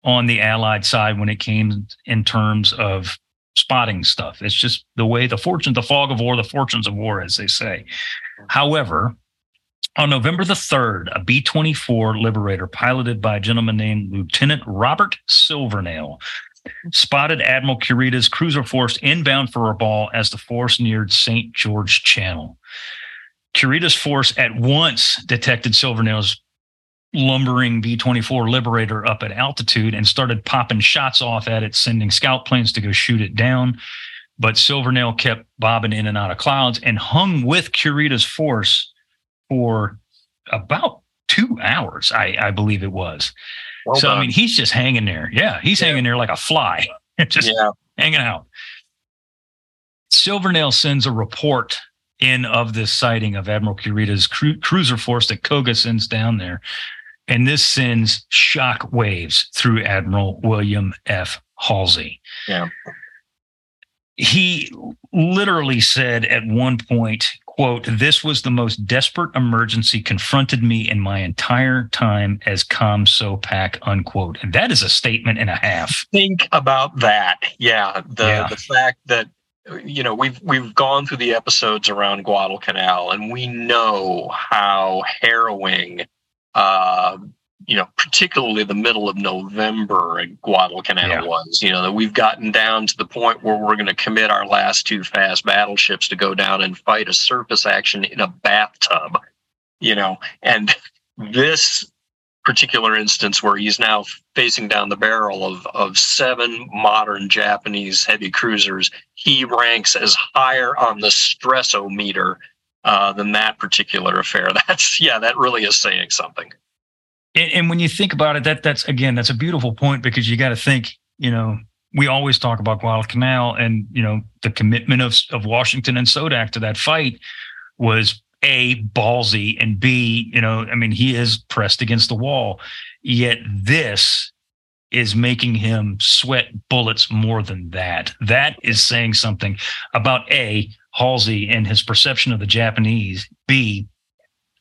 on the Allied side when it came in terms of spotting stuff. It's just the way the fortune, the fog of war, the fortunes of war, as they say. However, on November the 3rd, a B 24 Liberator piloted by a gentleman named Lieutenant Robert Silvernail spotted Admiral Kurita's cruiser force inbound for Rabaul as the force neared St. George Channel. Kurita's force at once detected Silvernail's lumbering B 24 Liberator up at altitude and started popping shots off at it, sending scout planes to go shoot it down. But Silvernail kept bobbing in and out of clouds and hung with Kurita's force for about two hours, I, I believe it was. Well so, done. I mean, he's just hanging there. Yeah, he's yeah. hanging there like a fly, just yeah. hanging out. Silvernail sends a report in of this sighting of Admiral Kurita's cru- cruiser force that Koga sends down there. And this sends shock waves through Admiral William F. Halsey. Yeah. He literally said at one point, quote, this was the most desperate emergency confronted me in my entire time as COMSOPAC, unquote. And that is a statement and a half. Think about that. Yeah. The yeah. the fact that you know we've we've gone through the episodes around Guadalcanal and we know how harrowing uh, you know, particularly the middle of November at Guadalcanal yeah. was, you know, that we've gotten down to the point where we're going to commit our last two fast battleships to go down and fight a surface action in a bathtub, you know, and this particular instance where he's now facing down the barrel of, of seven modern Japanese heavy cruisers, he ranks as higher on the stressometer uh, than that particular affair. That's, yeah, that really is saying something and, and when you think about it, that that's again, that's a beautiful point because you got to think, you know, we always talk about Guadalcanal and you know the commitment of of Washington and Sodak to that fight was a ballsy and b you know I mean he is pressed against the wall yet this is making him sweat bullets more than that that is saying something about a Halsey and his perception of the Japanese b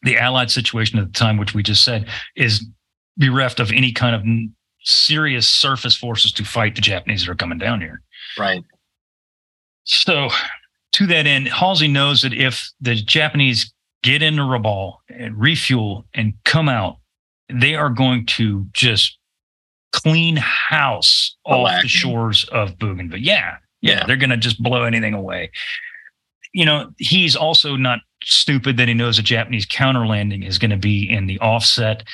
the Allied situation at the time, which we just said, is bereft of any kind of serious surface forces to fight the Japanese that are coming down here. Right. So, to that end, Halsey knows that if the Japanese get into Rabaul and refuel and come out, they are going to just clean house off the shores of Bougainville. Yeah, yeah, yeah. they're going to just blow anything away. You know, he's also not stupid that he knows a Japanese counter landing is going to be in the offset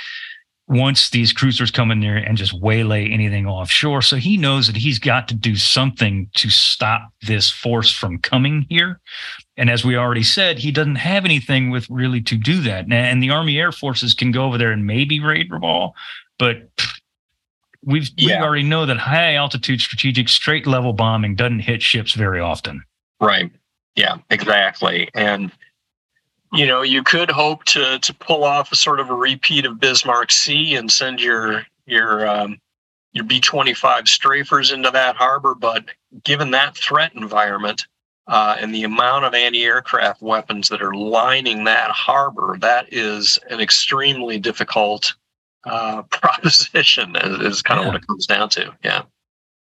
once these cruisers come in there and just waylay anything offshore. So he knows that he's got to do something to stop this force from coming here. And as we already said, he doesn't have anything with really to do that. And the Army Air Forces can go over there and maybe raid Rabaul, but we've yeah. we already know that high altitude strategic straight level bombing doesn't hit ships very often. Right. Yeah, exactly. And you know, you could hope to to pull off a sort of a repeat of Bismarck Sea and send your your um, your B twenty five strafers into that harbor, but given that threat environment uh, and the amount of anti aircraft weapons that are lining that harbor, that is an extremely difficult uh, proposition. Is, is kind yeah. of what it comes down to. Yeah.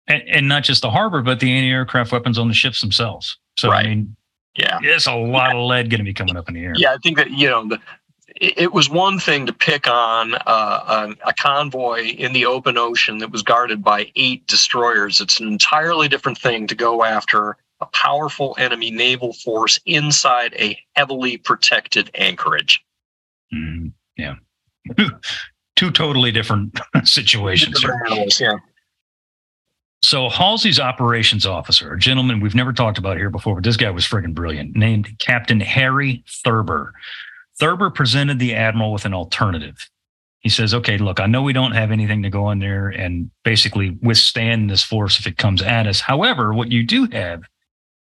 And, and, not just the harbor, but the anti-aircraft weapons on the ships themselves. So right. I mean, yeah, there's a lot of lead going to be coming up in the air. Yeah, I think that you know the it was one thing to pick on uh, a, a, convoy in the open ocean that was guarded by eight destroyers. It's an entirely different thing to go after a powerful enemy naval force inside a heavily protected anchorage. Mm, yeah. Two totally different situations. Different animals, yeah. So Halsey's operations officer, a gentleman we've never talked about here before, but this guy was friggin' brilliant, named Captain Harry Thurber. Thurber presented the admiral with an alternative. He says, okay, look, I know we don't have anything to go in there and basically withstand this force if it comes at us. However, what you do have,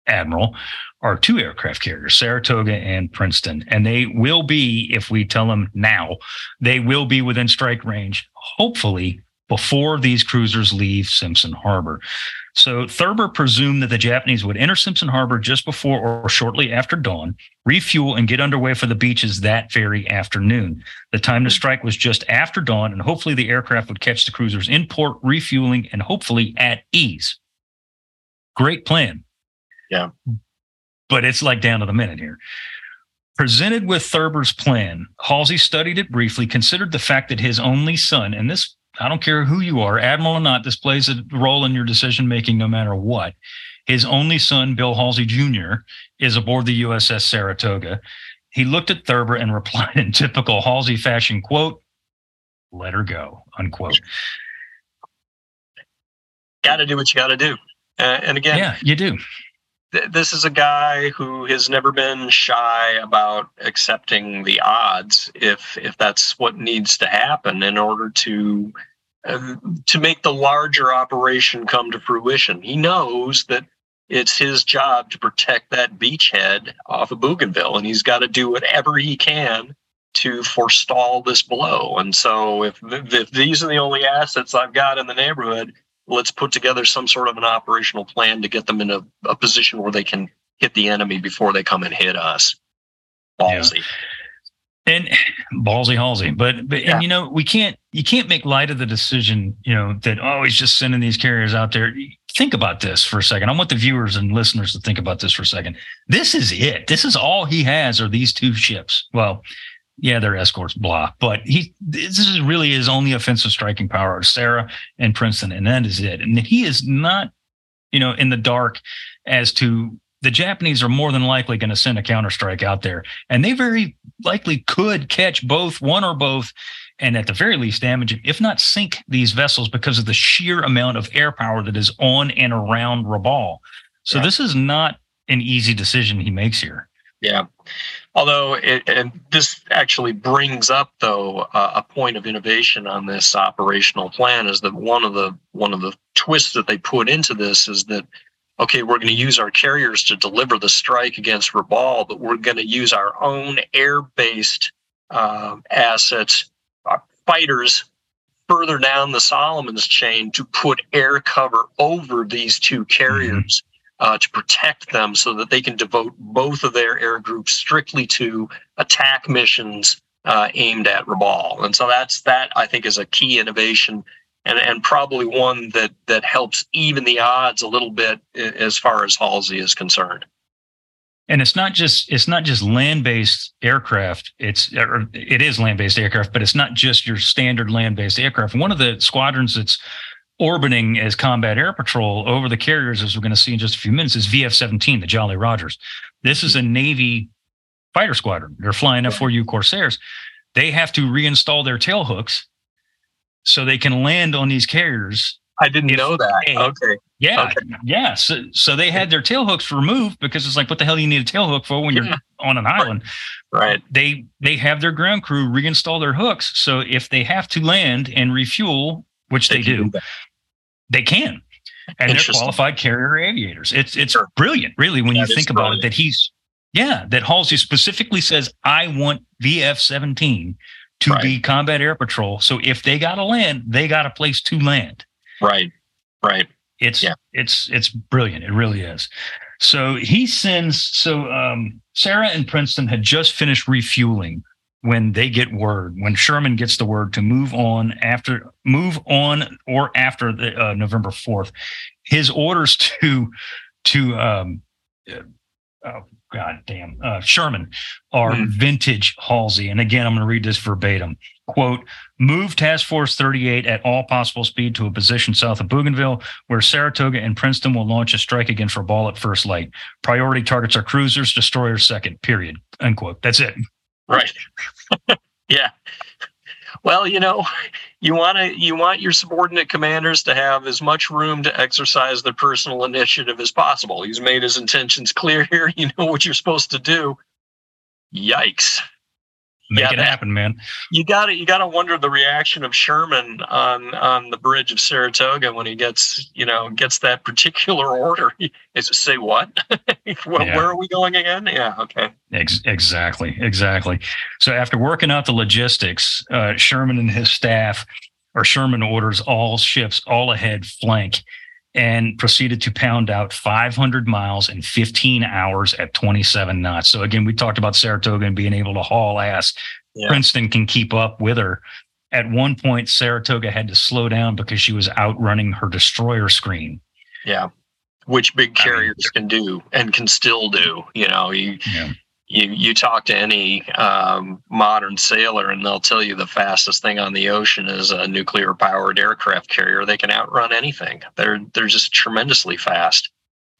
Admiral, are two aircraft carriers, Saratoga and Princeton. And they will be, if we tell them now, they will be within strike range, hopefully before these cruisers leave Simpson Harbor. So Thurber presumed that the Japanese would enter Simpson Harbor just before or shortly after dawn, refuel, and get underway for the beaches that very afternoon. The time to strike was just after dawn, and hopefully the aircraft would catch the cruisers in port, refueling, and hopefully at ease. Great plan. Yeah. But it's like down to the minute here. Presented with Thurber's plan, Halsey studied it briefly, considered the fact that his only son, and this I don't care who you are, admiral or not, this plays a role in your decision making no matter what. His only son, Bill Halsey Jr., is aboard the USS Saratoga. He looked at Thurber and replied in typical Halsey fashion, quote, let her go, unquote. Got to do what you got to do. Uh, and again, yeah, you do. Th- this is a guy who has never been shy about accepting the odds if if that's what needs to happen in order to uh, to make the larger operation come to fruition. He knows that it's his job to protect that beachhead off of Bougainville, and he's got to do whatever he can to forestall this blow. And so, if, if these are the only assets I've got in the neighborhood, let's put together some sort of an operational plan to get them in a, a position where they can hit the enemy before they come and hit us. Ballsy. Yeah. And ballsy Halsey. But but yeah. and you know, we can't you can't make light of the decision, you know, that oh he's just sending these carriers out there. Think about this for a second. I want the viewers and listeners to think about this for a second. This is it. This is all he has are these two ships. Well, yeah, they're escorts, blah. But he this is really his only offensive striking power, Sara and Princeton, and that is it. And he is not, you know, in the dark as to the Japanese are more than likely going to send a counterstrike out there, and they very likely could catch both one or both, and at the very least damage, if not sink these vessels because of the sheer amount of air power that is on and around Rabaul. So yeah. this is not an easy decision he makes here. Yeah. Although, it, and this actually brings up though uh, a point of innovation on this operational plan is that one of the one of the twists that they put into this is that okay, we're going to use our carriers to deliver the strike against Rabaul, but we're going to use our own air-based uh, assets, uh, fighters further down the Solomons chain to put air cover over these two carriers uh, to protect them so that they can devote both of their air groups strictly to attack missions uh, aimed at Rabaul. And so that's that I think is a key innovation and, and probably one that that helps even the odds a little bit as far as Halsey is concerned. And it's not just it's not just land-based aircraft. It's it is land-based aircraft, but it's not just your standard land-based aircraft. One of the squadrons that's orbiting as combat air patrol over the carriers, as we're going to see in just a few minutes, is VF 17, the Jolly Rogers. This is a Navy fighter squadron. They're flying F 4U Corsairs. They have to reinstall their tail hooks so they can land on these carriers. I didn't know that. They, okay. Yeah. Okay. Yeah. So, so they had their tail hooks removed because it's like, what the hell do you need a tail hook for when yeah. you're on an island? Right. They they have their ground crew reinstall their hooks. So if they have to land and refuel, which they, they do, do they can. And they're qualified carrier aviators. It's it's sure. brilliant, really, when that you think about it, that he's yeah, that Halsey specifically says, I want VF 17 to right. be combat air patrol. So if they got to land, they got a place to land. Right. Right. It's yeah. it's it's brilliant. It really is. So he sends so um, Sara and Princeton had just finished refueling when they get word, when Sherman gets the word to move on after, move on or after the uh, November 4th, his orders to, to, um, oh god damn uh, Sherman are Hmm. vintage Halsey. And again, I'm going to read this verbatim. Quote: Move Task Force 38 at all possible speed to a position south of Bougainville, where Saratoga and Princeton will launch a strike against Rabaul at first light. Priority targets are cruisers, destroyers second. Period. Unquote. That's it. Right. yeah. Well, you know, you want to you want your subordinate commanders to have as much room to exercise their personal initiative as possible. He's made his intentions clear here. You know what you're supposed to do. Yikes. Make Yeah, it that- happen, man. You got to you got to wonder the reaction of Sherman on on the bridge of Saratoga when he gets, you know, gets that particular order. Is it say what? where, Yeah. where are we going again? Yeah, okay. Ex- exactly, exactly. So after working out the logistics, uh, Sherman and his staff, or Sherman orders all ships all ahead flank, and proceeded to pound out 500 miles in 15 hours at 27 knots. So again, we talked about Saratoga and being able to haul ass. Yeah. Princeton can keep up with her. At one point, Saratoga had to slow down because she was outrunning her destroyer screen. Yeah. Which big I mean- carriers can do and can still do. You know, you Yeah. You, you talk to any um, modern sailor and they'll tell you the fastest thing on the ocean is a nuclear powered aircraft carrier. They can outrun anything. They're they're just tremendously fast.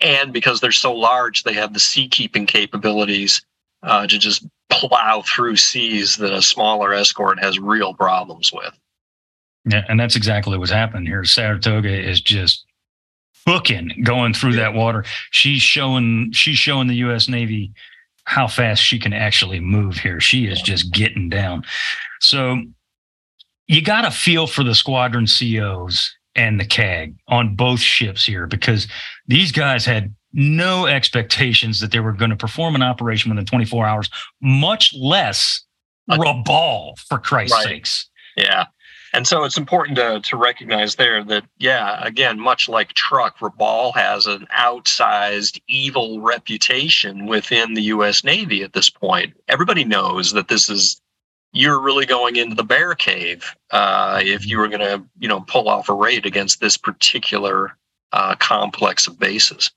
And because they're so large, they have the sea keeping capabilities uh, to just plow through seas that a smaller escort has real problems with. Yeah, and that's exactly what's happening here. Saratoga is just booking going through that water. She's showing she's showing the U.S. Navy how fast she can actually move here. She is just getting down. So you got to feel for the squadron COs and the CAG on both ships here because these guys had no expectations that they were going to perform an operation within 24 hours, much less Rabaul, for Christ's Right. sakes. Yeah. And so it's important to, to recognize there that, yeah, again, much like Truk, Rabaul has an outsized evil reputation within the U.S. Navy at this point. Everybody knows that this is, you're really going into the bear cave uh, if you were going to, you know, pull off a raid against this particular uh, complex of bases.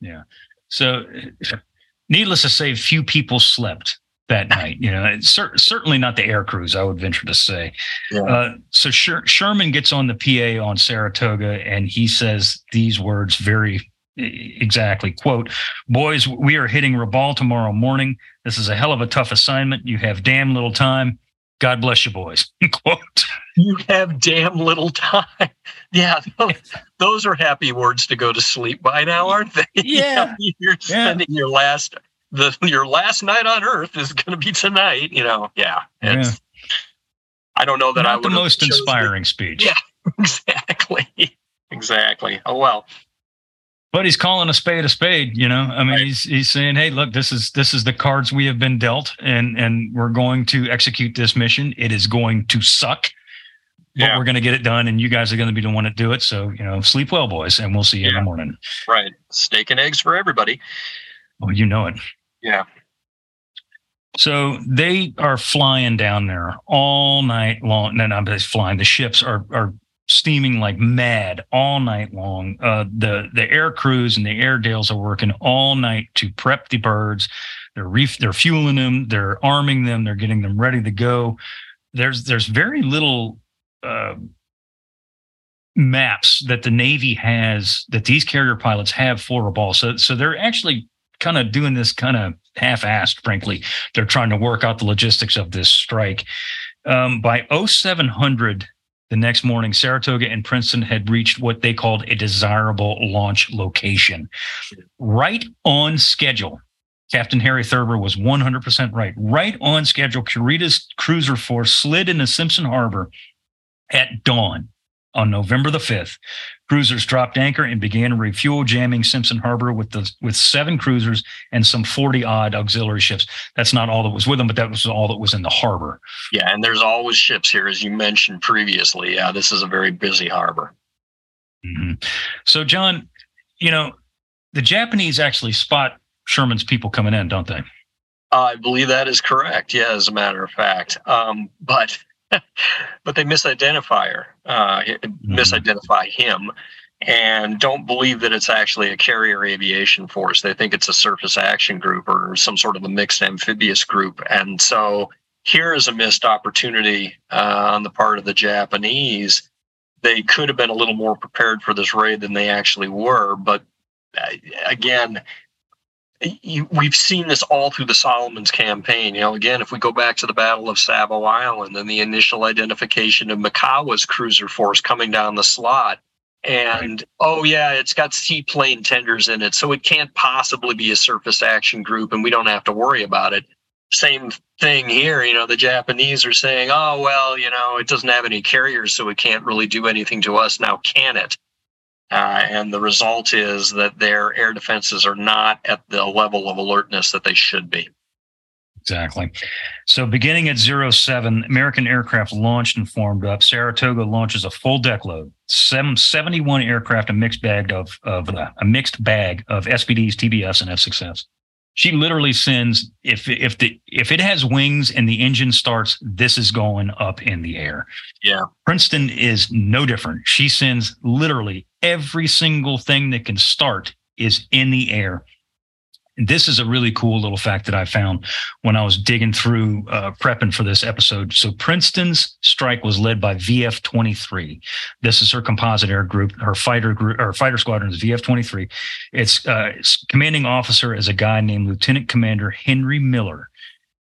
Yeah. So, needless to say, few people slept that night. You know, it's cer- certainly not the air crews. I would venture to say. Yeah. Uh, so Sher- Sherman gets on the PA on Saratoga, and he says these words very exactly. "Quote: Boys, we are hitting Rabaul tomorrow morning. This is a hell of a tough assignment. You have damn little time. God bless you, boys." Quote. You have damn little time. Yeah, those, those are happy words to go to sleep by now, aren't they? Yeah. you're spending your last the your last night on Earth is going to be tonight. You know, yeah. It's, I don't know that I Not the would have most inspiring speech. Yeah. Exactly. Exactly. Oh well. but he's calling a spade a spade you know i mean Right. he's he's saying hey look this is this is the cards we have been dealt and and we're going to execute this mission it is going to suck but Yeah. we're going to get it done and you guys are going to be the one to do it so you know sleep well boys and we'll see you in the morning Right. Steak and eggs for everybody. oh you know it Yeah. So they are flying down there all night long. No, no, I'm just flying. The ships are are steaming like mad all night long. Uh, the the air crews and the Airedales are working all night to prep the birds. They're reef, they're fueling them. They're arming them. They're getting them ready to go. There's there's very little. Uh, maps that the navy has that these carrier pilots have for Rabaul so so they're actually kind of doing this kind of half-assed frankly they're trying to work out the logistics of this strike. Um, by 0700, the next morning, Saratoga and Princeton had reached what they called a desirable launch location, right on schedule. Captain Harry Thurber was 100% right. Right on schedule, Kurita's cruiser force slid into Simpson Harbor at dawn on November the 5th. Cruisers dropped anchor and began refuel jamming Simpson Harbor with the with seven cruisers and some 40 odd auxiliary ships. That's not all that was with them, but that was all that was in the harbor. Yeah. And there's always ships here, as you mentioned previously. Yeah. This is a very busy harbor. Mhm. So, Jon, you know, the Japanese actually spot Sherman's people coming in, don't they? I believe that is correct. Yeah, as a matter of fact. Um, but but they misidentify her, uh, misidentify him, and don't believe that it's actually a carrier aviation force. They think it's a surface action group or some sort of a mixed amphibious group. And so here is a missed opportunity uh, on the part of the Japanese. They could have been a little more prepared for this raid than they actually were. But uh, again, you, we've seen this all through the Solomons campaign. You know, again, if we go back to the Battle of Savo Island and the initial identification of Mikawa's cruiser force coming down the slot, and right. oh yeah, it's got seaplane tenders in it, so it can't possibly be a surface action group, and we don't have to worry about it. Same thing here. You know, the Japanese are saying, oh well, you know, it doesn't have any carriers, so it can't really do anything to us now, can it? Uh, and the result is that their air defenses are not at the level of alertness that they should be. Exactly. So, beginning at 07, American aircraft launched and formed up. Saratoga launches a full deck load, 71 aircraft, a mixed bag of, of uh, a mixed bag of SBDs, TBS, and F6Fs. She literally sends if if the if it has wings and the engine starts, this is going up in the air. Yeah. Princeton is no different. She sends literally every single thing that can start is in the air this is a really cool little fact that I found when I was digging through uh, prepping for this episode. So Princeton's strike was led by VF 23. This is her composite air group. Her fighter group or fighter squadron is VF 23. Its, uh, its commanding officer is a guy named Lieutenant Commander Henry Miller.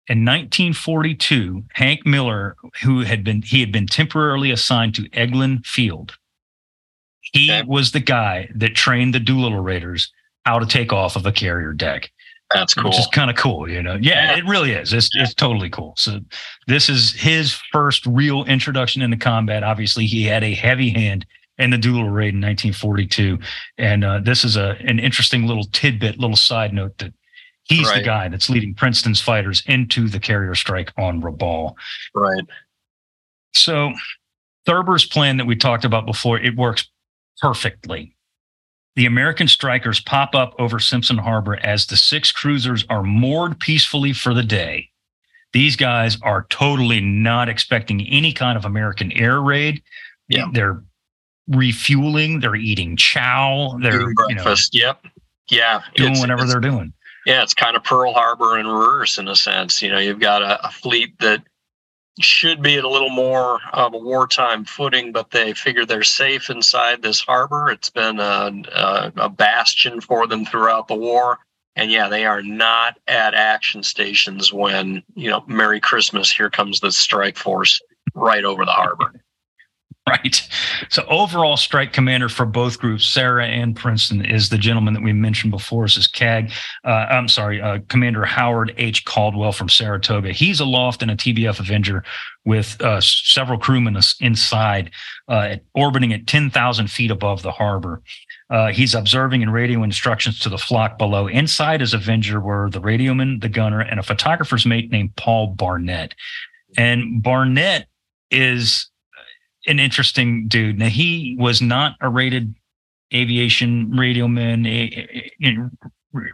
In 1942, Hank Miller, who had been he had been temporarily assigned to Eglin Field, he okay. was the guy that trained the Doolittle Raiders how to take off of a carrier deck. That's cool. Which is kind of cool, you know. Yeah, yeah, it really is. It's yeah. it's totally cool. So this is his first real introduction into combat. Obviously, he had a heavy hand in the Doolittle raid in 1942, and uh, this is a an interesting little tidbit, little side note that he's right. the guy that's leading Princeton's fighters into the carrier strike on Rabaul. Right. So Thurber's plan that we talked about before, it works perfectly the American strikers pop up over Simpson Harbor as the six cruisers are moored peacefully for the day. These guys are totally not expecting any kind of American air raid. Yeah. They're refueling, they're eating chow, they're eating breakfast. You know, yep. Yeah. Doing whatever they're doing. Yeah, it's kind of Pearl Harbor in reverse in a sense. You know, you've got a, a fleet that should be at a little more of a wartime footing, but they figure they're safe inside this harbor. It's been a, a, a, bastion for them throughout the war. And yeah, they are not at action stations when, you know, Merry Christmas, here comes the strike force right over the harbor. Right. So overall strike commander for both groups, Sara and Princeton, is the gentleman that we mentioned before. This is CAG. Uh, I'm sorry, uh, Commander Howard H. Caldwell from Saratoga. He's aloft in a TBF Avenger with uh, several crewmen inside, uh, orbiting at 10,000 feet above the harbor. Uh, he's observing and radio instructions to the flock below. Inside his Avenger were the radioman, the gunner, and a photographer's mate named Paul Barnett. And Barnett is an interesting dude. Now he was not a rated aviation radioman, a, a, a,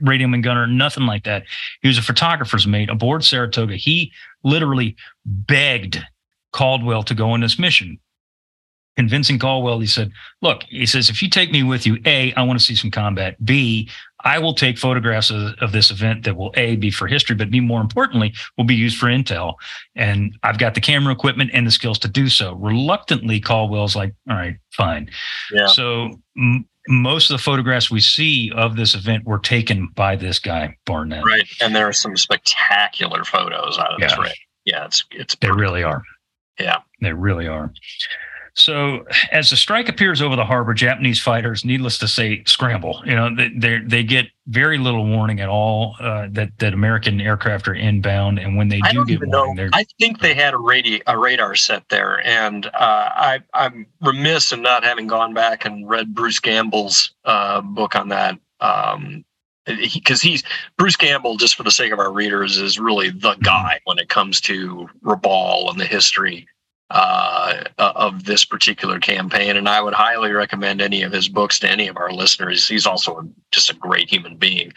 radioman gunner, nothing like that. He was a photographer's mate aboard Saratoga. He literally begged Caldwell to go on this mission convincing Caldwell, he said, Look, he says, if you take me with you, A, I want to see some combat. B, I will take photographs of, of, this event that will A, be for history, but B, more importantly, will be used for intel. And I've got the camera equipment and the skills to do so. Reluctantly, Caldwell's like, All right, fine. Yeah. So, m- most of the photographs we see of this event were taken by this guy, Barnett. Right. And there are some spectacular photos out of yeah. this raid. Yeah, it's it's they really are. Yeah. They really are. So, as the strike appears over the harbor, Japanese fighters, needless to say, scramble. You know, they they, they get very little warning at all uh, that that American aircraft are inbound, and when they do get warning, know. I think they had a radi- a radar set there, and uh, I I'm remiss in not having gone back and read Bruce Gamble's uh, book on that. Um, because he, he's Bruce Gamble, just for the sake of our readers, is really the mm-hmm. guy when it comes to Rabaul and the history uh, of this particular campaign. And I would highly recommend any of his books to any of our listeners. He's also just a great human being.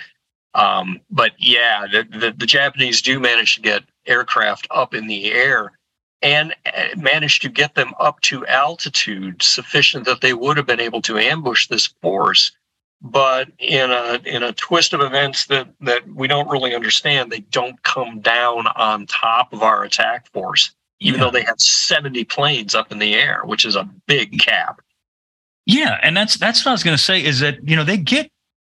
Um, but yeah, the, the, the, Japanese do manage to get aircraft up in the air. and manage to get them up to altitude sufficient that they would have been able to ambush this force. But in a in a twist of events that that we don't really understand, they don't come down on top of our attack force, even yeah. though they have 70 planes up in the air, which is a big cap. Yeah, and that's that's what I was going to say is that you know they get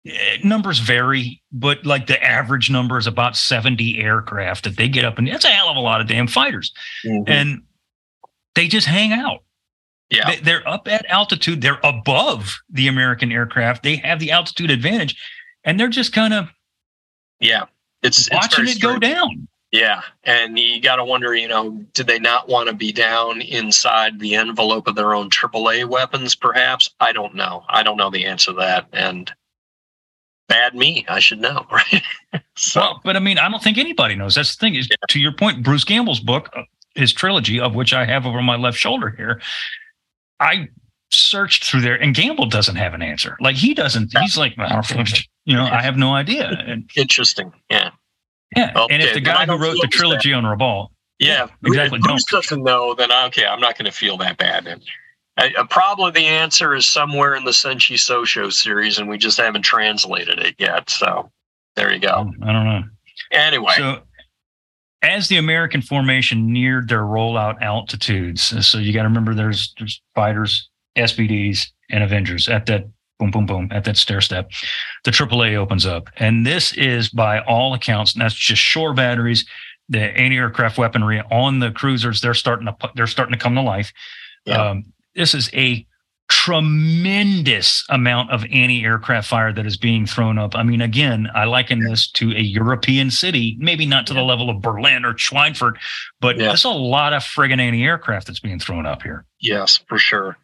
eh, numbers vary, but like the average number is about 70 aircraft that they get up and that's a hell of a lot of damn fighters. Mm-hmm. And they just hang out. Yeah. They, are up at altitude, they're above the American aircraft. They have the altitude advantage and they're just kind of Yeah. It's watching it's it go down. Yeah. And you got to wonder, you know, did they not want to be down inside the envelope of their own AAA weapons, perhaps? I don't know. I don't know the answer to that. And bad me, I should know, right? so, well, but I mean, I don't think anybody knows. That's the thing is, yeah. to your point, Bruce Gamble's book, uh, his trilogy, of which I have over my left shoulder here, I searched through there and Gamble doesn't have an answer. Like he doesn't, he's like, you know, I have no idea. And, Interesting. Yeah. Yeah, okay. and if the guy who wrote the trilogy that. on Rabaul, yeah, exactly, Bruce doesn't know, then okay, I'm not going to feel that bad. And uh, probably the answer is somewhere in the Senshi Sosho series, and we just haven't translated it yet. So there you go. I don't know. Anyway, so as the American formation neared their rollout altitudes, so you got to remember there's there's fighters, SBDs, and Avengers at that boom, boom, boom, at that stair step, the AAA opens up. And this is by all accounts, and that's just shore batteries, the anti-aircraft weaponry on the cruisers. They're starting to they're starting to come to life. Yeah. Um, this is a tremendous amount of anti-aircraft fire that is being thrown up. I mean, again, I liken yeah. this to a European city, maybe not to yeah. the level of Berlin or Schweinfurt, but yeah. there's a lot of friggin' anti-aircraft that's being thrown up here. Yes, for sure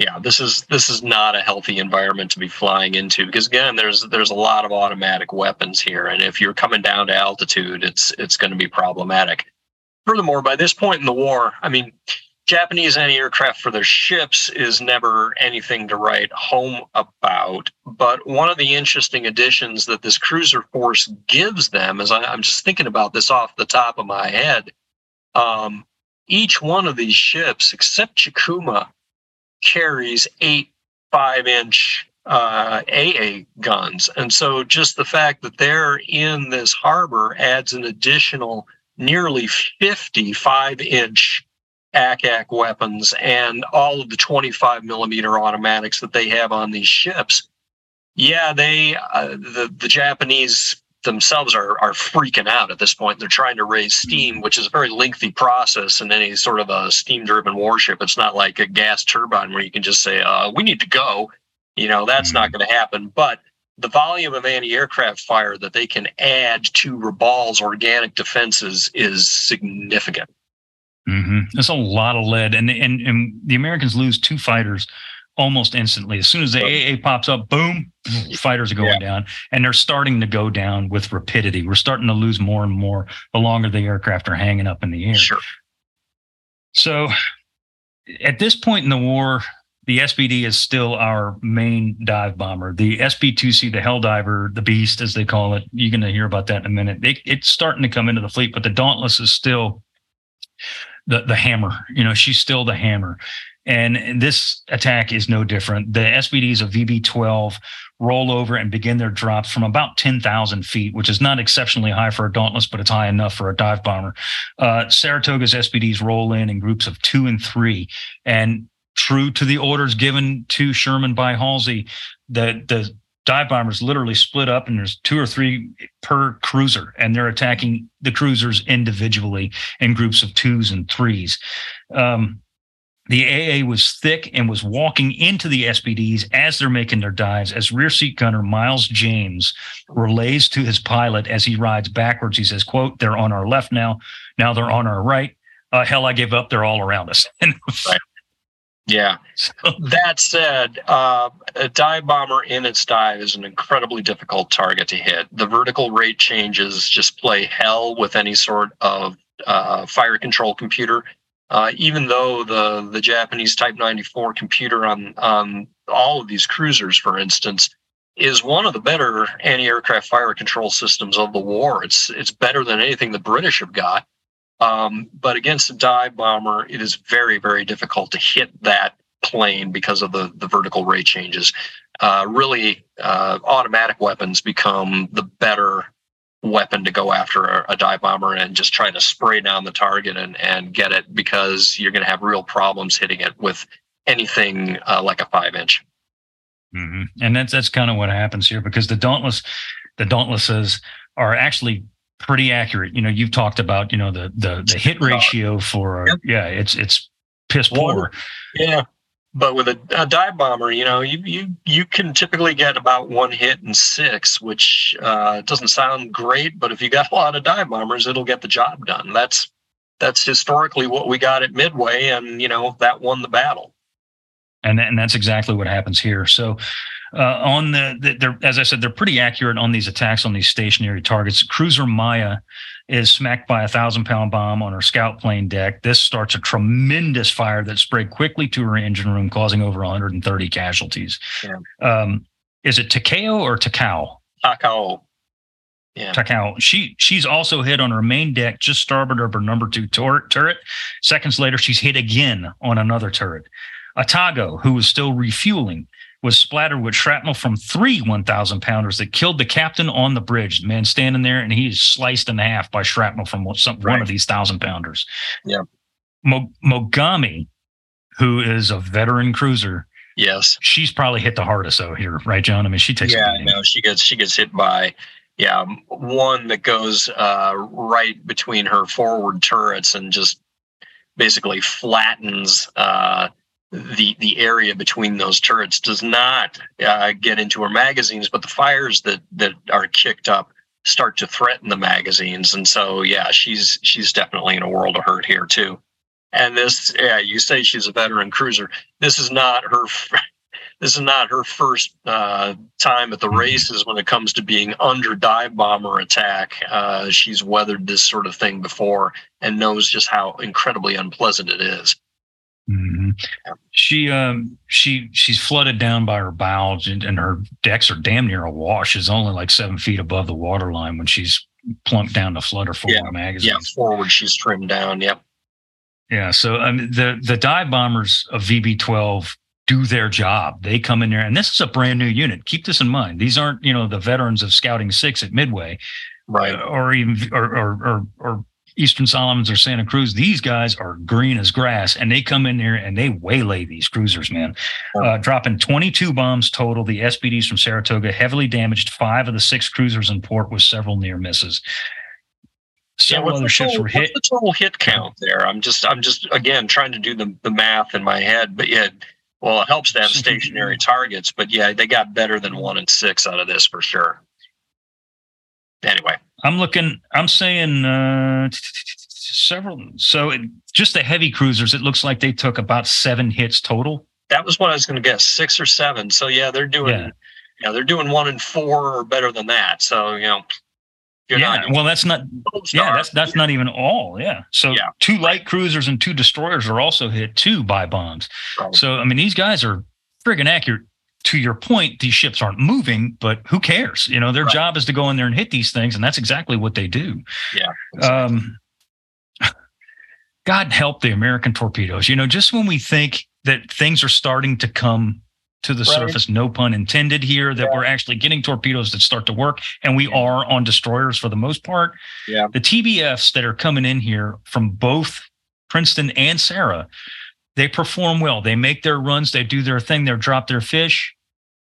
yeah, this is this is not a healthy environment to be flying into because again, there's there's a lot of automatic weapons here, and if you're coming down to altitude, it's it's going to be problematic. Furthermore, by this point in the war, I mean, Japanese anti-aircraft for their ships is never anything to write home about. But one of the interesting additions that this cruiser force gives them, is I, am just thinking about this off the top of my head. Um, each one of these ships, except Chikuma, carries eight five inch uh, AA guns. And so just the fact that they're in this harbor adds an additional nearly 55 inch ACAC weapons and all of the 25 millimeter automatics that they have on these ships. Yeah, they uh, the the Japanese themselves are are freaking out at this point. They're trying to raise steam, mm-hmm. which is a very lengthy process in any sort of a steam driven warship. It's not like a gas turbine where you can just say, uh, "We need to go." You know, that's not going to happen. But the volume of anti-aircraft fire that they can add to Rabaul's organic defenses is significant. Mm-hmm. That's a lot of lead, and and and the Americans lose two fighters almost instantly. As soon as the AA pops up, boom, fighters are going yeah. down, and they're starting to go down with rapidity. We're starting to lose more and more the longer the aircraft are hanging up in the air. Sure. So, at this point in the war, the SBD is still our main dive bomber. The SB2C, the Helldiver, the Beast, as they call it, you're going to hear about that in a minute. It, it's starting to come into the fleet, but the Dauntless is still the the hammer. You know, she's still the hammer. And this attack is no different. The SBDs of VB 12 roll over and begin their drops from about 10,000 feet, which is not exceptionally high for a Dauntless, but it's high enough for a dive bomber. Uh, Saratoga's SBDs roll in in groups of two and three. And true to the orders given to Sherman by Halsey, the, the dive bombers literally split up and there's two or three per cruiser and they're attacking the cruisers individually in groups of twos and threes. Um, the AA was thick and was walking into the SBDs as they're making their dives. As rear seat gunner Miles James relays to his pilot as he rides backwards, he says, "quote They're on our left now. Now they're on our right. Uh, hell, I give up. They're all around us." yeah. So, that said, uh, a dive bomber in its dive is an incredibly difficult target to hit. The vertical rate changes just play hell with any sort of uh, fire control computer uh, even though the the Japanese Type 94 computer on on all of these cruisers, for instance, is one of the better anti-aircraft fire control systems of the war. It's it's better than anything the British have got. Um, but against a dive bomber, it is very, very difficult to hit that plane because of the, the vertical rate changes. Uh, really, uh, automatic weapons become the better weapon to go after a, a, dive bomber and just try to spray down the target and, and get it because you're going to have real problems hitting it with anything uh, like a five inch. Mm-hmm. And that's that's kind of what happens here because the dauntless, the dauntlesses are actually pretty accurate. You know, you've talked about you know the the the hit ratio for yep. yeah, it's it's piss poor. Yeah, but with a, a, dive bomber, you know, you you you can typically get about one hit in six, which uh, doesn't sound great, but if you got a lot of dive bombers, it'll get the job done. That's that's historically what we got at Midway, and you know that won the battle. And and that's exactly what happens here. So. Uh, on the, the they're as I said, they're pretty accurate on these attacks on these stationary targets. Cruiser Maya is smacked by a thousand pound bomb on her scout plane deck. This starts a tremendous fire that spread quickly to her engine room, causing over 130 casualties. Yeah. Um, is it Takao or Takao? Takao. Yeah. Takao. She she's also hit on her main deck, just starboard of her number two turret. turret. Seconds later, she's hit again on another turret. Atago, who was still refueling, was splattered with shrapnel from three 1,000 pounders that killed the captain on the bridge. The man standing there and he's sliced in half by shrapnel from some, right. one of these thousand pounders. Yeah. Mo- Mogami, who is a veteran cruiser. Yes. She's probably hit the hardest though here, right, Jon? I mean, she takes. Yeah, no, she gets she gets hit by yeah one that goes uh, right between her forward turrets and just basically flattens uh, the the area between those turrets does not uh, get into her magazines, but the fires that that are kicked up start to threaten the magazines, and so yeah, she's she's definitely in a world of hurt here too. And this, yeah, you say she's a veteran cruiser. This is not her. This is not her first uh, time at the mm-hmm. races when it comes to being under dive bomber attack. Uh, she's weathered this sort of thing before and knows just how incredibly unpleasant it is. Mm-hmm. She um she she's flooded down by her bows and, and her decks are damn near awash. She's only like seven feet above the water line when she's plunked down to flood her forward yeah. magazine. Yeah, forward she's trimmed down. Yep. Yeah. So I mean, the the dive bombers of VB twelve do their job. They come in there, and this is a brand new unit. Keep this in mind. These aren't you know the veterans of Scouting Six at Midway, right? or even or or or, or Eastern Solomons or Santa Cruz, these guys are green as grass, and they come in there and they waylay these cruisers, man. Uh, dropping 22 bombs total. The SBDs from Saratoga heavily damaged five of the six cruisers in port with several near misses. Several yeah, other ships total, were hit. the total hit count there? I'm just, I'm just again trying to do the, the math in my head, but yeah, well, it helps to have stationary targets, but yeah, they got better than one and six out of this for sure. Anyway, I'm looking. I'm saying uh, several. So it, just the heavy cruisers, it looks like they took about seven hits total. That was what I was going to guess, six or seven. So yeah, they're doing. Yeah. yeah, they're doing one in four or better than that. So you know. yeah, not, well, that's not. Yeah, that's that's not even all. Yeah, so yeah. two light cruisers and two destroyers are also hit too by bombs. Right. So I mean, these guys are friggin' accurate to your point, these ships aren't moving, but who cares? You know, their right. job is to go in there and hit these things, and that's exactly what they do. Yeah. Exactly. Um, God help the American torpedoes. You know, just when we think that things are starting to come to the right. surface, no pun intended here, that yeah. we're actually getting torpedoes that start to work, and we are on destroyers for the most part. Yeah. The TBFs that are coming in here from both Princeton and Sara they perform well. They make their runs. They do their thing. They drop their fish.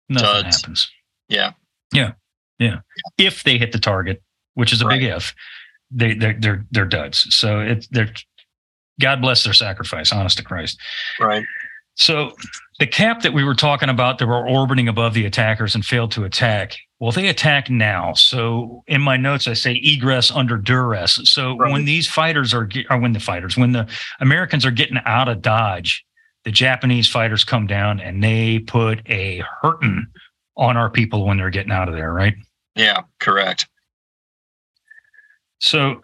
Nothing Duds. happens. Yeah. yeah. Yeah. If they hit the target, which is a right. big if, they they're they're they're duds. So it's they're God bless their sacrifice, honest to Christ. Right. So the cap that we were talking about that were orbiting above the attackers and failed to attack well, they attack now. So in my notes, I say egress under duress. So right. when these fighters are, or when the fighters, when the Americans are getting out of Dodge, the Japanese fighters come down and they put a hurting on our people when they're getting out of there, right? Yeah, correct. So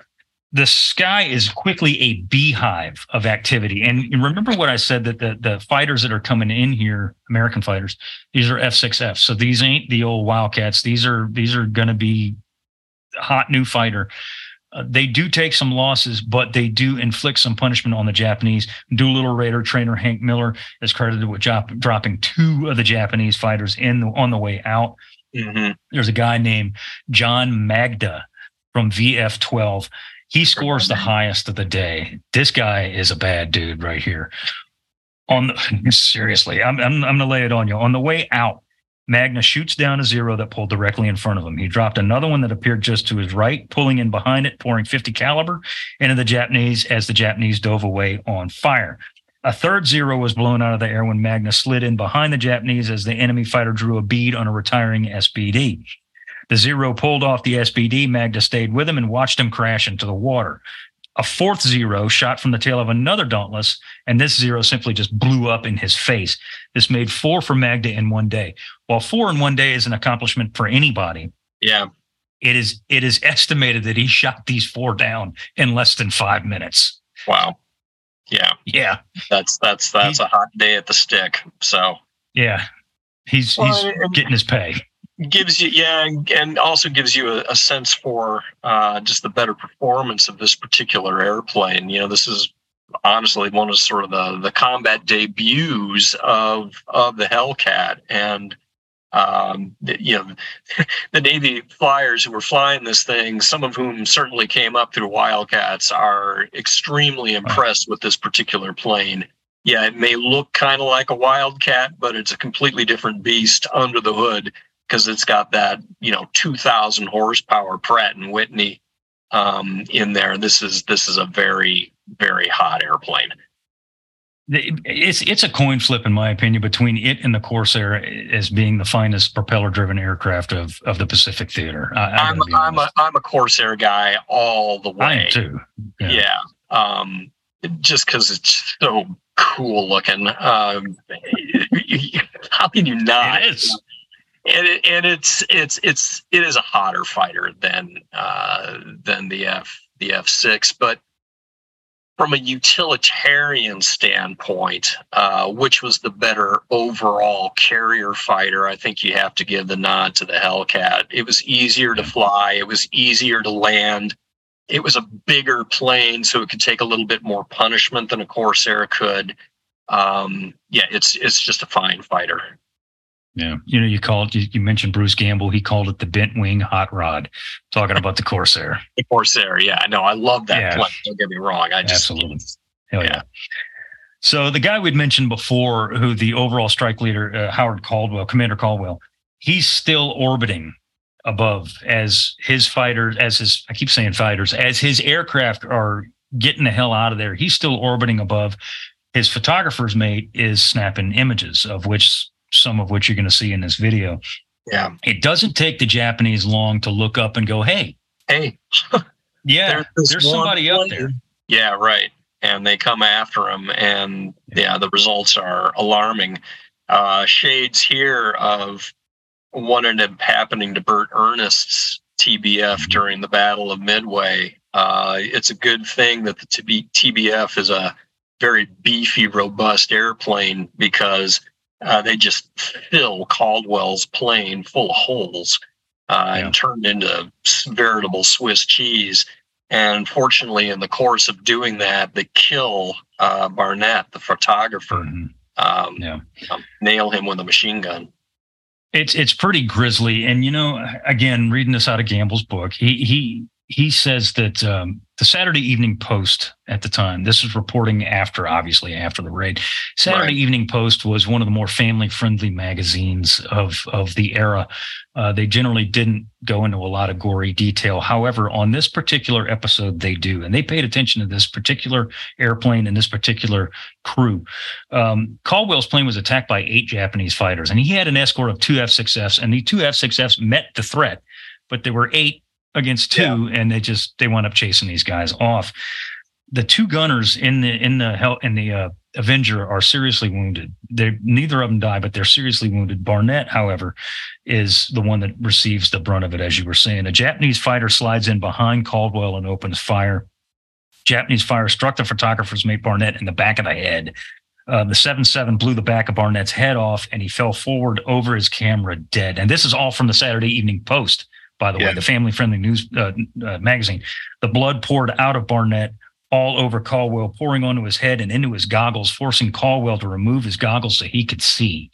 the sky is quickly a beehive of activity. And remember what I said that the, the fighters that are coming in here, American fighters, these are F6F. So these ain't the old Wildcats. These are these are going to be hot new fighter. Uh, they do take some losses, but they do inflict some punishment on the Japanese. Doolittle Raider trainer Hank Miller is credited with drop, dropping two of the Japanese fighters in the, on the way out. Mm-hmm. There's a guy named John Magda from VF 12. He scores the highest of the day. This guy is a bad dude right here. On the, seriously, I'm, I'm, I'm going to lay it on you. On the way out, Magda shoots down a zero that pulled directly in front of him. He dropped another one that appeared just to his right, pulling in behind it, pouring 50 caliber into the Japanese as the Japanese dove away on fire. A third zero was blown out of the air when Magda slid in behind the Japanese as the enemy fighter drew a bead on a retiring SBD. The zero pulled off the SBD. Magda stayed with him and watched him crash into the water. A fourth zero shot from the tail of another Dauntless, and this zero simply just blew up in his face. This made four for Magda in one day. While four in one day is an accomplishment for anybody, yeah, it is it is estimated that he shot these four down in less than five minutes. Wow. Yeah. Yeah. That's that's that's he, a hot day at the stick. So yeah, he's well, he's getting his pay gives you yeah and also gives you a, a sense for uh, just the better performance of this particular airplane. You know this is honestly one of sort of the the combat debuts of of the hellcat. And um, you know the navy flyers who were flying this thing some of whom certainly came up through wildcats are extremely impressed with this particular plane. Yeah it may look kind of like a wildcat but it's a completely different beast under the hood because it's got that you know 2000 horsepower pratt and whitney um, in there this is this is a very very hot airplane it's it's a coin flip in my opinion between it and the Corsair as being the finest propeller driven aircraft of of the Pacific Theater. I, am I'm a I'm a Corsair guy all the way. I am too. Yeah. yeah. Um, just because it's so cool looking. Um, how can you not? It is and, it, and it's it's it's it is a hotter fighter than uh, than the F the F six, but from a utilitarian standpoint, uh, which was the better overall carrier fighter, I think you have to give the nod to the Hellcat. It was easier to fly, it was easier to land, it was a bigger plane, so it could take a little bit more punishment than a Corsair could. Um, yeah, it's it's just a fine fighter. Yeah, you know, you called you, you, mentioned Bruce Gamble. He called it the bent wing hot rod. Talking about the Corsair. The Corsair, yeah, no, I love that yeah. plane. Don't get me wrong. I just absolutely, hell yeah. yeah. So the guy we'd mentioned before, who the overall strike leader uh, Howard Caldwell, Commander Caldwell, he's still orbiting above as his fighters, as his I keep saying fighters, as his aircraft are getting the hell out of there. He's still orbiting above. His photographer's mate is snapping images of which some of which you're going to see in this video. Yeah. It doesn't take the Japanese long to look up and go, hey, hey, yeah, there's, there's somebody up there. Yeah, right. And they come after him, and yeah, yeah the results are alarming. Uh, shades here of what ended up happening to Bert Earnest's TBF mm-hmm. during the Battle of Midway. Uh, it's a good thing that the TBF is a very beefy, robust airplane because uh, they just fill Caldwell's plane full of holes uh, yeah. and turned into veritable Swiss cheese. And fortunately, in the course of doing that, they kill uh, Barnett, the photographer. Mm-hmm. Um, yeah. Um, nail him with a machine gun. It's it's pretty grisly, and you know, again, reading this out of Gamble's book, he he he says that um, the Saturday Evening Post at the time, this is reporting after, obviously, after the raid. Saturday right. Evening Post was one of the more family friendly magazines of, of the era. Uh, they generally didn't go into a lot of gory detail. However, on this particular episode, they do. And they paid attention to this particular airplane and this particular crew. Um, Caldwell's plane was attacked by eight Japanese fighters, and he had an escort of two F 6Fs, and the two F 6Fs met the threat, but there were eight against two, yeah. and they just they wound up chasing these guys off. The two gunners in the in the hell in the uh, Avenger are seriously wounded. They neither of them die, but they're seriously wounded. Barnett, however, is the one that receives the brunt of it, as you were saying. A Japanese fighter slides in behind Caldwell and opens fire. Japanese fire struck the photographer's mate Barnett in the back of the head. Uh, the 7-7 blew the back of Barnett's head off, and he fell forward over his camera dead. And this is all from the Saturday Evening Post by the Yeah. way, the family friendly news uh, uh, magazine. The blood poured out of Barnett all over Caldwell, pouring onto his head and into his goggles, forcing Caldwell to remove his goggles so he could see.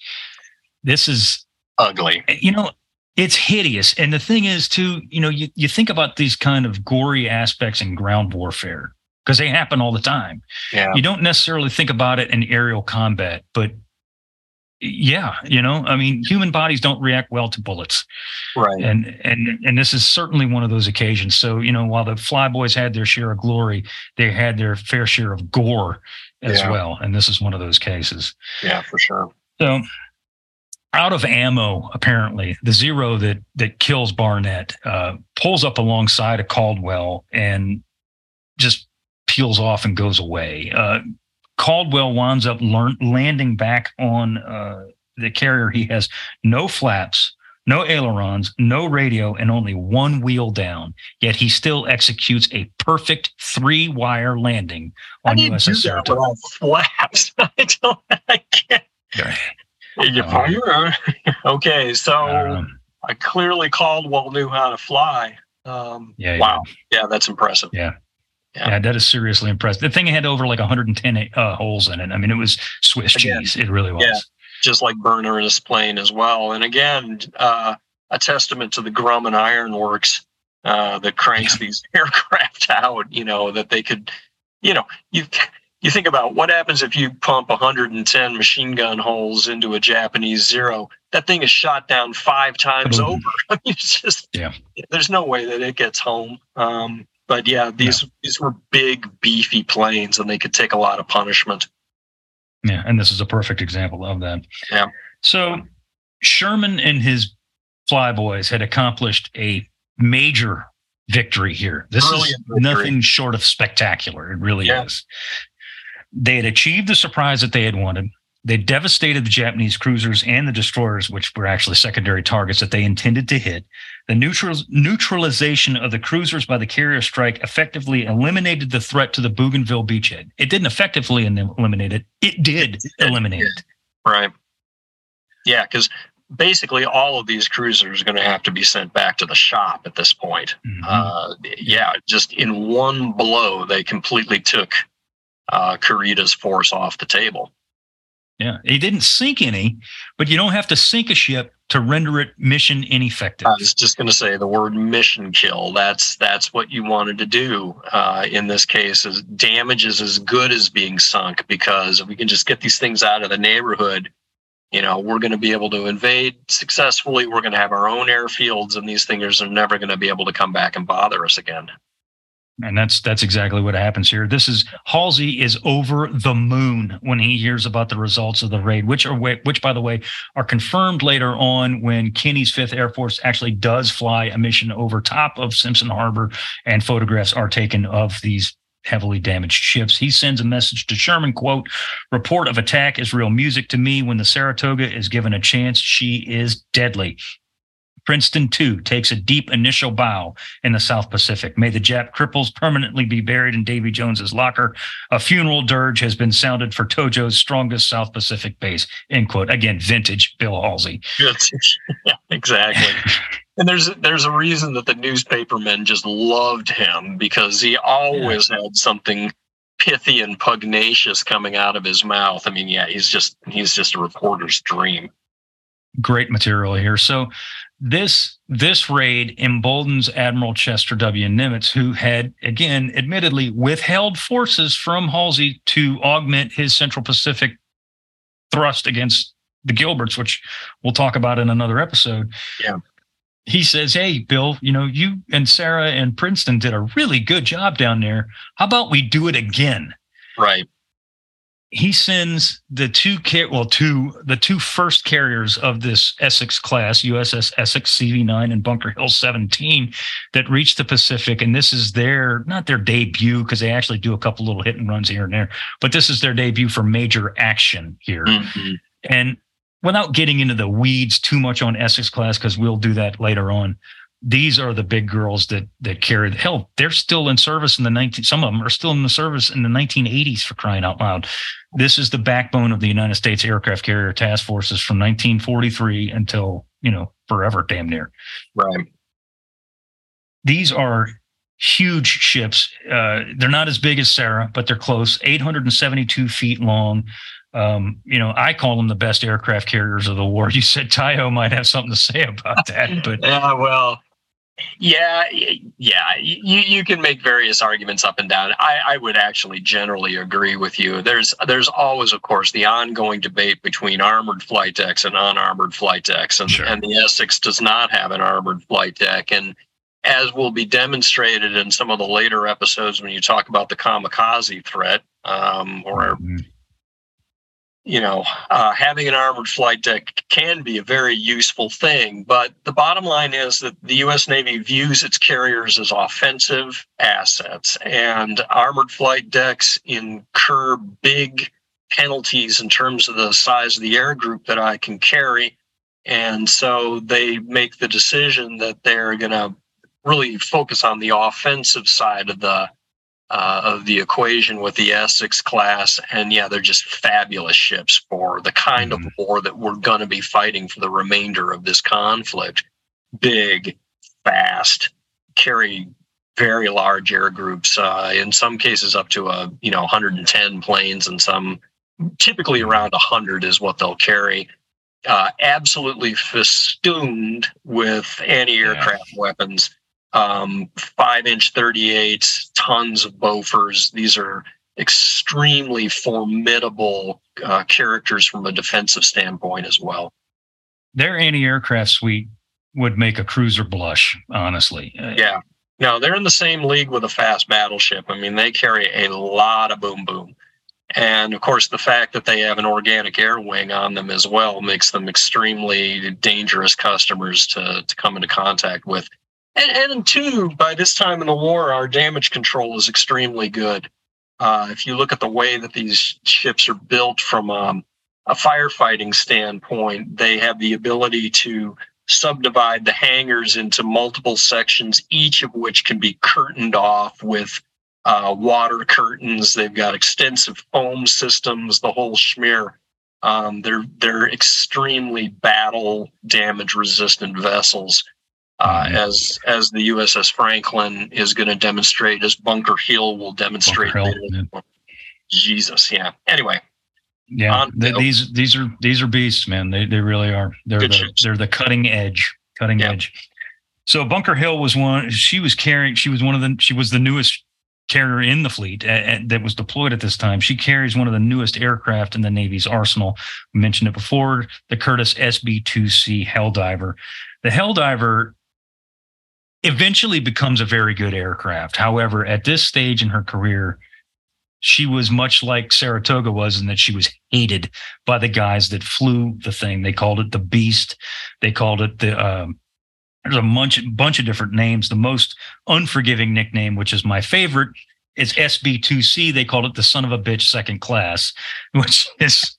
This is Ugly. you know it's hideous and the thing is too you know you, you think about these kind of gory aspects in ground warfare because they happen all the time Yeah. you don't necessarily think about it in aerial combat but yeah you know i mean human bodies don't react well to bullets Right. and and and this is certainly one of those occasions so you know while the flyboys had their share of glory they had their fair share of gore as Yeah. well and this is one of those cases Yeah, for sure. so out of ammo, apparently, the zero that that kills Barnett uh, pulls up alongside of Caldwell and just peels off and goes away. Uh, Caldwell winds up learn, landing back on uh, the carrier. He has no flaps, no ailerons, no radio, and only one wheel down. Yet he still executes a perfect three-wire landing How on do you do USS Saratoga. flaps? I don't. I can't. Fire? okay, so Um, I clearly Caldwell knew how to fly. Um, Yeah, yeah. Wow. Yeah, that's impressive. Yeah. Yeah. Yeah, that is seriously impressive. The thing had over like 110 uh, holes in it. I mean, it was Swiss Again, cheese. It really was. yeah. Just like Burner in his plane as well. And again, uh, a testament to the Grumman Iron Works uh, that cranks these aircraft out. You know that they could, you know, you you think about what happens if you pump 110 machine gun holes into a Japanese Zero. That thing is shot down five times Kaboom. over. I mean, it's just Yeah. There's no way that it gets home. Um, but yeah, these these were big, beefy planes, and they could take a lot of punishment. Yeah, and this is a perfect example of that. Yeah. So Sherman and his flyboys had accomplished a major victory here. This Brilliant is victory. nothing short of spectacular. It really Yeah. is. They had achieved the surprise that they had wanted. They devastated the Japanese cruisers and the destroyers, which were actually secondary targets that they intended to hit. The neutral, neutralization of the cruisers by the carrier strike effectively eliminated the threat to the Bougainville beachhead. It didn't effectively eliminate it. It did eliminate it. Right. Yeah, because basically all of these cruisers are going to have to be sent back to the shop at this point. Mhm. Uh, yeah, just in one blow, they completely took uh, Kurita's force off the table. Yeah, he didn't sink any, but you don't have to sink a ship to render it mission ineffective. I was just going to say the word mission kill. That's that's what you wanted to do uh, in this case. Is damage is as good as being sunk because if we can just get these things out of the neighborhood, you know, we're going to be able to invade successfully. We're going to have our own airfields, and these things are never going to be able to come back and bother us again. And that's that's exactly what happens here. This is Halsey is over the moon when he hears about the results of the raid, which are which by the way are confirmed later on when Kenney's Fifth Air Force actually does fly a mission over top of Simpson Harbor, and photographs are taken of these heavily damaged ships. He sends a message to Sherman, quote, report of attack is real music to me. When the Saratoga is given a chance, she is deadly. Princeton, too, takes a deep initial bow in the South Pacific. May the Jap cripples permanently be buried in Davy Jones's locker. A funeral dirge has been sounded for Tojo's strongest South Pacific base. End quote. Again, vintage Bill Halsey. exactly. And there's there's a reason that the newspapermen just loved him because he always had something pithy and pugnacious coming out of his mouth. I mean, yeah, he's just he's just a reporter's dream. Great material here. So this this raid emboldens Admiral Chester W. Nimitz, who had again admittedly withheld forces from Halsey to augment his Central Pacific thrust against the Gilberts, which we'll talk about in another episode. Yeah. He says, Hey, Bill, you know, you and Sara and Princeton did a really good job down there. How about we do it again? Right. He sends the two car- well two the two first carriers of this Essex class USS Essex CV9 and Bunker Hill 17 that reach the Pacific and this is their not their debut because they actually do a couple little hit and runs here and there but this is their debut for major action here Mhm. and without getting into the weeds too much on Essex class, because we'll do that later on, these are the big girls that that carry the hell. They're still in service in the 19. Some of them are still in the service in the 1980s for crying out loud. This is the backbone of the United States Aircraft Carrier Task Forces from 1943 until you know forever, damn near. Right. these are huge ships. Uh, they're not as big as Sara, but they're close. 872 feet long. Um, you know, I call them the best aircraft carriers of the war. You said Taiho might have something to say about that, but yeah, well, yeah, yeah, you you can make various arguments up and down. I, I would actually generally agree with you. There's there's always, of course, the ongoing debate between armored flight decks and unarmored flight decks, and Sure. and the Essex does not have an armored flight deck, and as will be demonstrated in some of the later episodes when you talk about the kamikaze threat, um, or Mm, you know, uh, having an armored flight deck can be a very useful thing. But the bottom line is that the U.S. Navy views its carriers as offensive assets, and armored flight decks incur big penalties in terms of the size of the air group that I can carry. And so they make the decision that they're going to really focus on the offensive side of the uh, of the equation with the Essex class. And yeah, they're just fabulous ships for the kind Mhm. of war that we're going to be fighting for the remainder of this conflict. Big, fast, carry very large air groups. Uh, in some cases, up to a you know 110 planes, and some typically around 100 is what they'll carry. Uh, absolutely festooned with anti-aircraft weapons um, five inch 38, tons of Bofors. These are extremely formidable uh, characters from a defensive standpoint as well. their anti-aircraft suite would make a cruiser blush, honestly. Uh, Yeah. No, they're in the same league with a fast battleship. I mean, they carry a lot of boom boom. And of course, the fact that they have an organic air wing on them as well makes them extremely dangerous customers to, to come into contact with. And, and two, by this time in the war, our damage control is extremely good. Uh, if you look at the way that these ships are built from um, a firefighting standpoint, they have the ability to subdivide the hangars into multiple sections, each of which can be curtained off with uh, water curtains. They've got extensive foam systems, the whole schmear. Um, they're they're extremely battle damage resistant vessels, uh, Mhm. as as the USS Franklin is going to demonstrate, as Bunker Hill will demonstrate. Hill, yeah. Jesus, yeah. Anyway, Yeah, th- these these are these are beasts, man. They they really are. They're Good the, ships. they're the cutting edge, cutting Yeah. edge. So Bunker Hill was one. She was carrying. She was one of the. She was the newest carrier in the fleet uh, that was deployed at this time. She carries one of the newest aircraft in the Navy's arsenal. We mentioned it before. The Curtiss SB-2C Helldiver. The Helldiver eventually becomes a very good aircraft. However, at this stage in her career, she was much like Saratoga was in that she was hated by the guys that flew the thing. They called it the Beast. They called it the. Um, there's a bunch, bunch of different names. The most unforgiving nickname, which is my favorite, is SB2C. They called it the son of a bitch second class, which is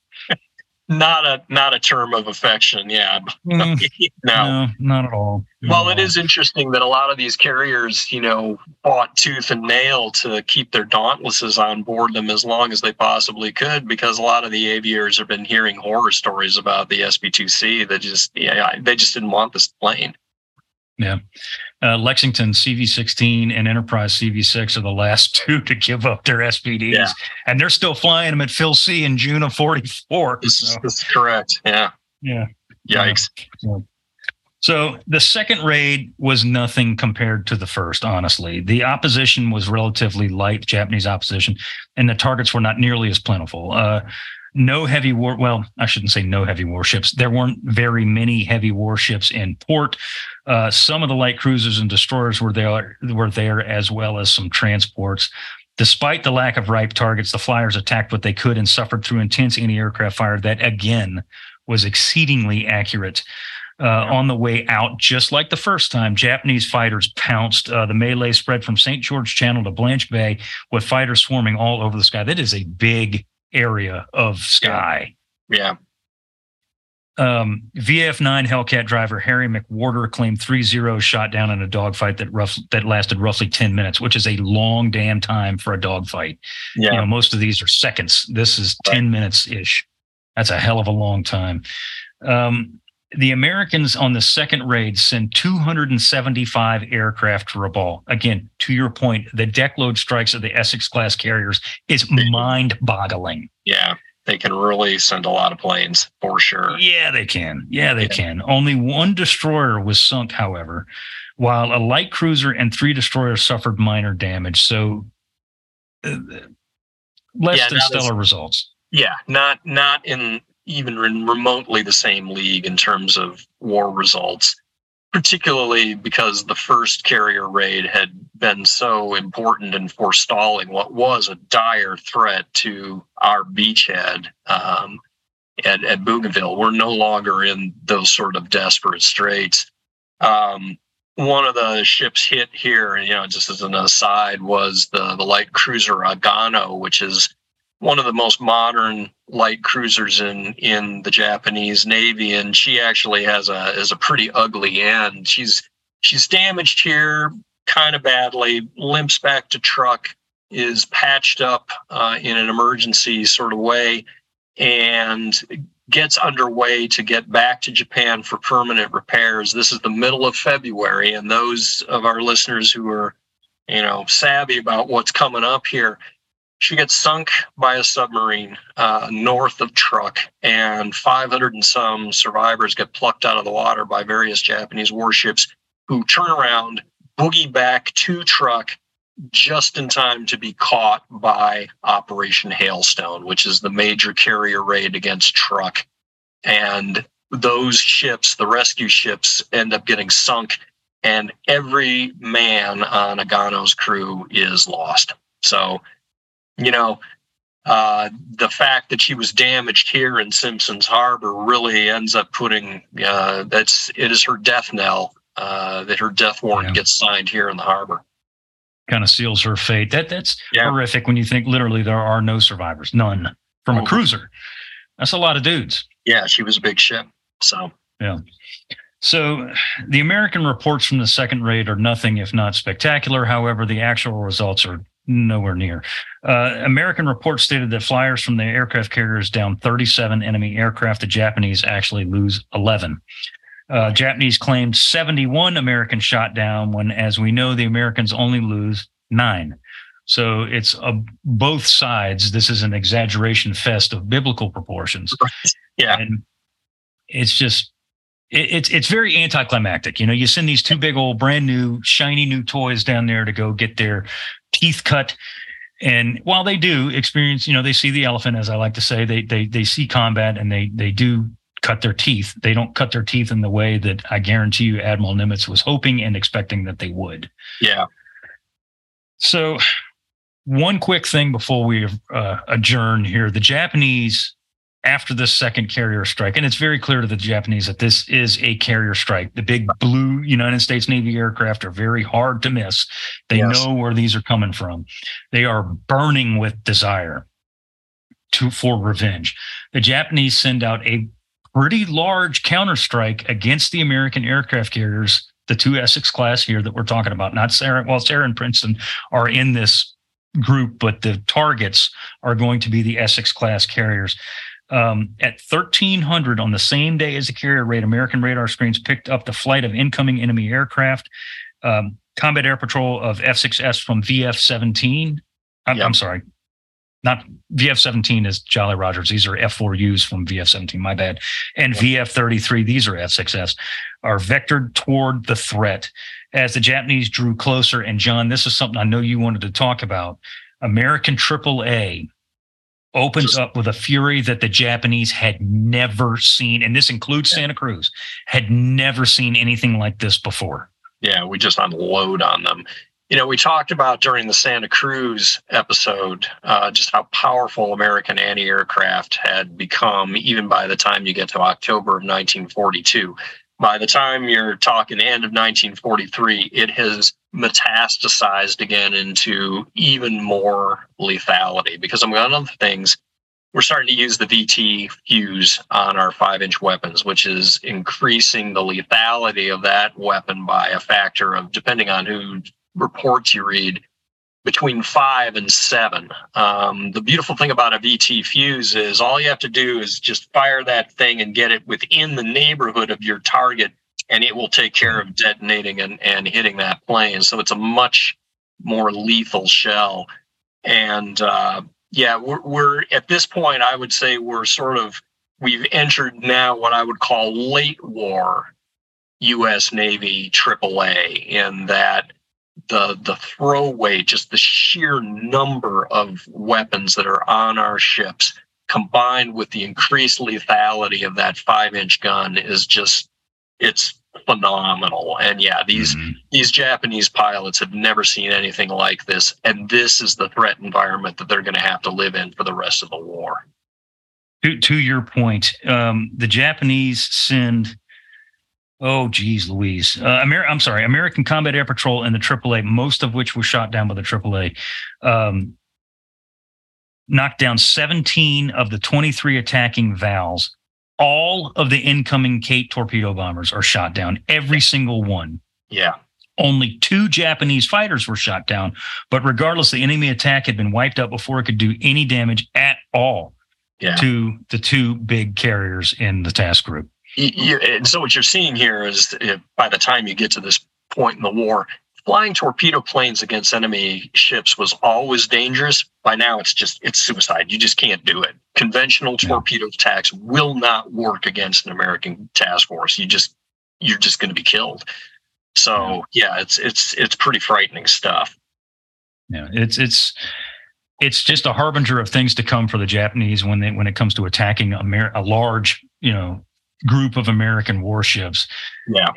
not a not a term of affection. Yeah, mm, no. no, not at all. Not Well, at it all. is interesting that a lot of these carriers, you know, fought tooth and nail to keep their dauntlesses on board them as long as they possibly could, because a lot of the aviators have been hearing horror stories about the SB2C that just, yeah, they just didn't want this plane. Uh, Lexington CV16 and Enterprise CV6 are the last two to give up their SBDs, Yeah. and they're still flying them at Phil Sea in June of 44. This, So, this is correct. Yeah. yeah. Yikes. So the second raid was nothing compared to the first, honestly. The opposition was relatively light, Japanese opposition, and the targets were not nearly as plentiful. Uh, no heavy war. Well, I shouldn't say no heavy warships. There weren't very many heavy warships in port. Uh, some of the light cruisers and destroyers were there, were there as well as some transports. Despite the lack of ripe targets, the flyers attacked what they could and suffered through intense anti-aircraft fire that again was exceedingly accurate. Uh, on the way out, just like the first time, Japanese fighters pounced. Uh, the melee spread from St. George Channel to Blanche Bay, with fighters swarming all over the sky. That is a big area of sky. Yeah. Um, VF9 Hellcat driver Harry McWhorter claimed three zeros shot down in a dogfight that rough that lasted roughly 10 minutes, which is a long damn time for a dogfight. Yeah. You know, most of these are seconds. This is 10 minutes ish. That's a hell of a long time. Um, the Americans on the second raid send 275 aircraft to Rabaul. Again, to your point, the deck load strikes of the Essex class carriers is mind boggling. Yeah, they can really send a lot of planes for sure. Yeah, they can. Yeah, they yeah. can. Only one destroyer was sunk, however, while a light cruiser and three destroyers suffered minor damage. So, uh, less yeah, than stellar as, results. Yeah, not not in even remotely the same league in terms of war results, particularly because the first carrier raid had been so important in forestalling what was a dire threat to our beachhead um, at, at Bougainville. We're no longer in those sort of desperate straits. Um, one of the ships hit here, you know, just as an aside, was the, the light cruiser Agano, which is one of the most modern light cruisers in in the Japanese Navy, and she actually has a is a pretty ugly end. She's she's damaged here kind of badly, limps back to Truk, is patched up uh, in an emergency sort of way, and gets underway to get back to Japan for permanent repairs. This is the middle of February, and those of our listeners who are you know savvy about what's coming up here she gets sunk by a submarine uh, north of Truk, and 500 and some survivors get plucked out of the water by various Japanese warships who turn around, boogie back to Truk just in time to be caught by Operation Hailstone, which is the major carrier raid against Truk. And those ships, the rescue ships, end up getting sunk, and every man on Agano's crew is lost. So you know, uh, the fact that she was damaged here in Simpson's Harbor really ends up putting uh, that's it is her death knell uh, that her death warrant yeah. gets signed here in the harbor. Kind of seals her fate. That that's yeah. horrific when you think literally there are no survivors, none from oh. a cruiser. That's a lot of dudes. Yeah, she was a big ship. So yeah. So the American reports from the second raid are nothing if not spectacular. However, the actual results are nowhere near. Uh, American reports stated that flyers from the aircraft carriers down 37 enemy aircraft. The Japanese actually lose 11. Uh, Japanese claimed 71 Americans shot down when, as we know, the Americans only lose nine. So it's a, both sides. This is an exaggeration fest of biblical proportions. Yeah. And it's just it's it's very anticlimactic. You know, you send these two big old brand new shiny new toys down there to go get their teeth cut. And while they do experience, you know, they see the elephant, as I like to say, they they they see combat and they they do cut their teeth. They don't cut their teeth in the way that I guarantee you Admiral Nimitz was hoping and expecting that they would. Yeah. So, one quick thing before we uh, adjourn here: the Japanese after this second carrier strike, and it's very clear to the Japanese that this is a carrier strike. The big blue United States Navy aircraft are very hard to miss. They yes. know where these are coming from. They are burning with desire to for revenge. The Japanese send out a pretty large counterstrike against the American aircraft carriers, the two Essex class here that we're talking about. Not Sara, well, Sara and Princeton are in this group, but the targets are going to be the Essex class carriers. Um, at 1300 on the same day as the carrier raid, American radar screens picked up the flight of incoming enemy aircraft. Um, combat air patrol of F6Fs from VF 17. I'm, yep. I'm, sorry, not VF 17 is Jolly Rogers. These are F4Us from VF 17. My bad. And yep. VF 33, these are F6Fs, are vectored toward the threat as the Japanese drew closer. And Jon, this is something I know you wanted to talk about. American AAA opens Just, up with a fury that the Japanese had never seen, and this includes yeah. Santa Cruz, had never seen anything like this before. Yeah, we just unload on them. You know, we talked about during the Santa Cruz episode uh, just how powerful American anti aircraft had become, even by the time you get to October of 1942 by the time you're talking the end of 1943, it has metastasized again into even more lethality. Because among other things, we're starting to use the VT fuse on our five inch weapons, which is increasing the lethality of that weapon by a factor of, depending on who reports you read, between five and seven. Um, the beautiful thing about a VT fuse is all you have to do is just fire that thing and get it within the neighborhood of your target, and it will take care of detonating and, and hitting that plane. So it's a much more lethal shell. And uh, yeah, we're, we're at this point, I would say we're sort of, we've entered now what I would call late war U.S. Navy AAA in that the the throwaway, just the sheer number of weapons that are on our ships, combined with the increased lethality of that five inch gun, is just it's phenomenal. And yeah, these mm-hmm. these Japanese pilots have never seen anything like this, and this is the threat environment that they're going to have to live in for the rest of the war. To, to your point, um, the Japanese send Oh, geez, Louise. Uh, Amer- I'm sorry, American Combat Air Patrol and the AAA, most of which was shot down by the AAA, um, knocked down 17 of the 23 attacking VALs. All of the incoming Kate torpedo bombers are shot down, every single one. Yeah. Only two Japanese fighters were shot down, but regardless, the enemy attack had been wiped out before it could do any damage at all yeah. to the two big carriers in the task group you, and so what you're seeing here is if by the time you get to this point in the war, flying torpedo planes against enemy ships was always dangerous. By now, it's just it's suicide. You just can't do it. Conventional torpedo attacks will not work against an American task force. You just you're just going to be killed. So yeah, it's it's it's pretty frightening stuff. Yeah, it's it's it's just a harbinger of things to come for the Japanese when they when it comes to attacking a, a large you know group of American warships. Yeah.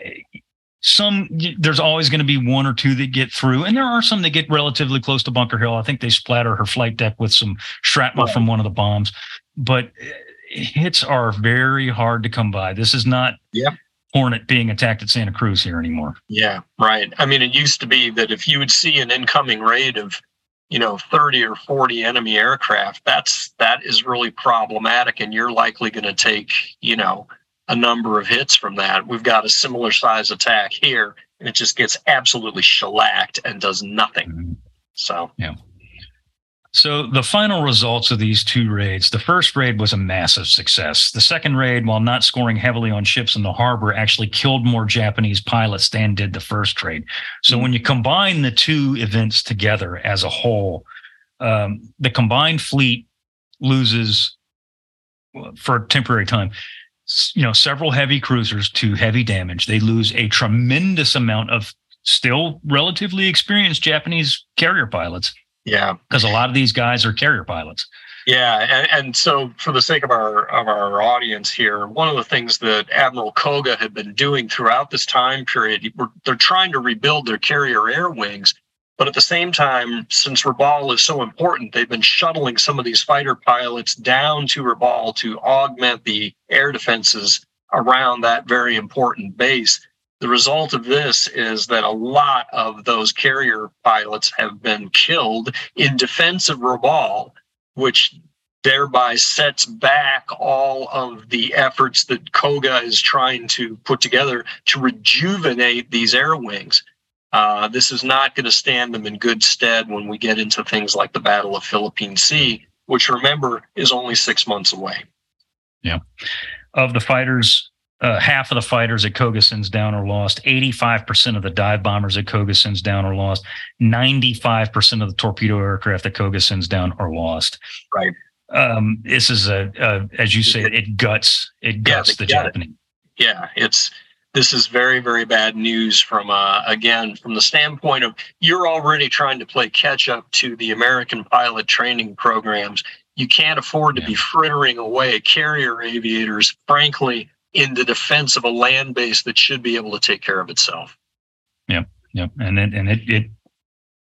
Some there's always going to be one or two that get through, and there are some that get relatively close to Bunker Hill. I think they splatter her flight deck with some shrapnel right. from one of the bombs, but uh, hits are very hard to come by. This is not yeah. Hornet being attacked at Santa Cruz here anymore. Yeah, right. I mean, it used to be that if you would see an incoming raid of you know 30 or 40 enemy aircraft that's that is really problematic and you're likely going to take you know a number of hits from that. We've got a similar size attack here, and it just gets absolutely shellacked and does nothing. Mm-hmm. So, yeah. So the final results of these two raids, the first raid was a massive success. The second raid, while not scoring heavily on ships in the harbor, actually killed more Japanese pilots than did the first raid. So mm-hmm. when you combine the two events together as a whole, um, the combined fleet loses for a temporary time you know several heavy cruisers to heavy damage. They lose a tremendous amount of still relatively experienced Japanese carrier pilots. Yeah, because a lot of these guys are carrier pilots. Yeah, and, and so for the sake of our of our audience here, one of the things that Admiral Koga had been doing throughout this time period, they're trying to rebuild their carrier air wings but at the same time, since Rabaul is so important, they've been shuttling some of these fighter pilots down to Rabaul to augment the air defenses around that very important base. The result of this is that a lot of those carrier pilots have been killed in defense of Rabaul, which thereby sets back all of the efforts that Koga is trying to put together to rejuvenate these air wings. Uh, this is not going to stand them in good stead when we get into things like the Battle of Philippine Sea, which remember is only six months away. Yeah. Of the fighters, uh, half of the fighters at Koga sends down or lost. 85% of the dive bombers at Koga sends down or lost. 95% of the torpedo aircraft that Koga sends down are lost. Right. Um, this is a, a, as you say, it guts, it guts yeah, the Japanese. It. Yeah, it's this is very very bad news from uh, again from the standpoint of you're already trying to play catch up to the american pilot training programs you can't afford to yeah. be frittering away carrier aviators frankly in the defense of a land base that should be able to take care of itself yep yep and it and it, it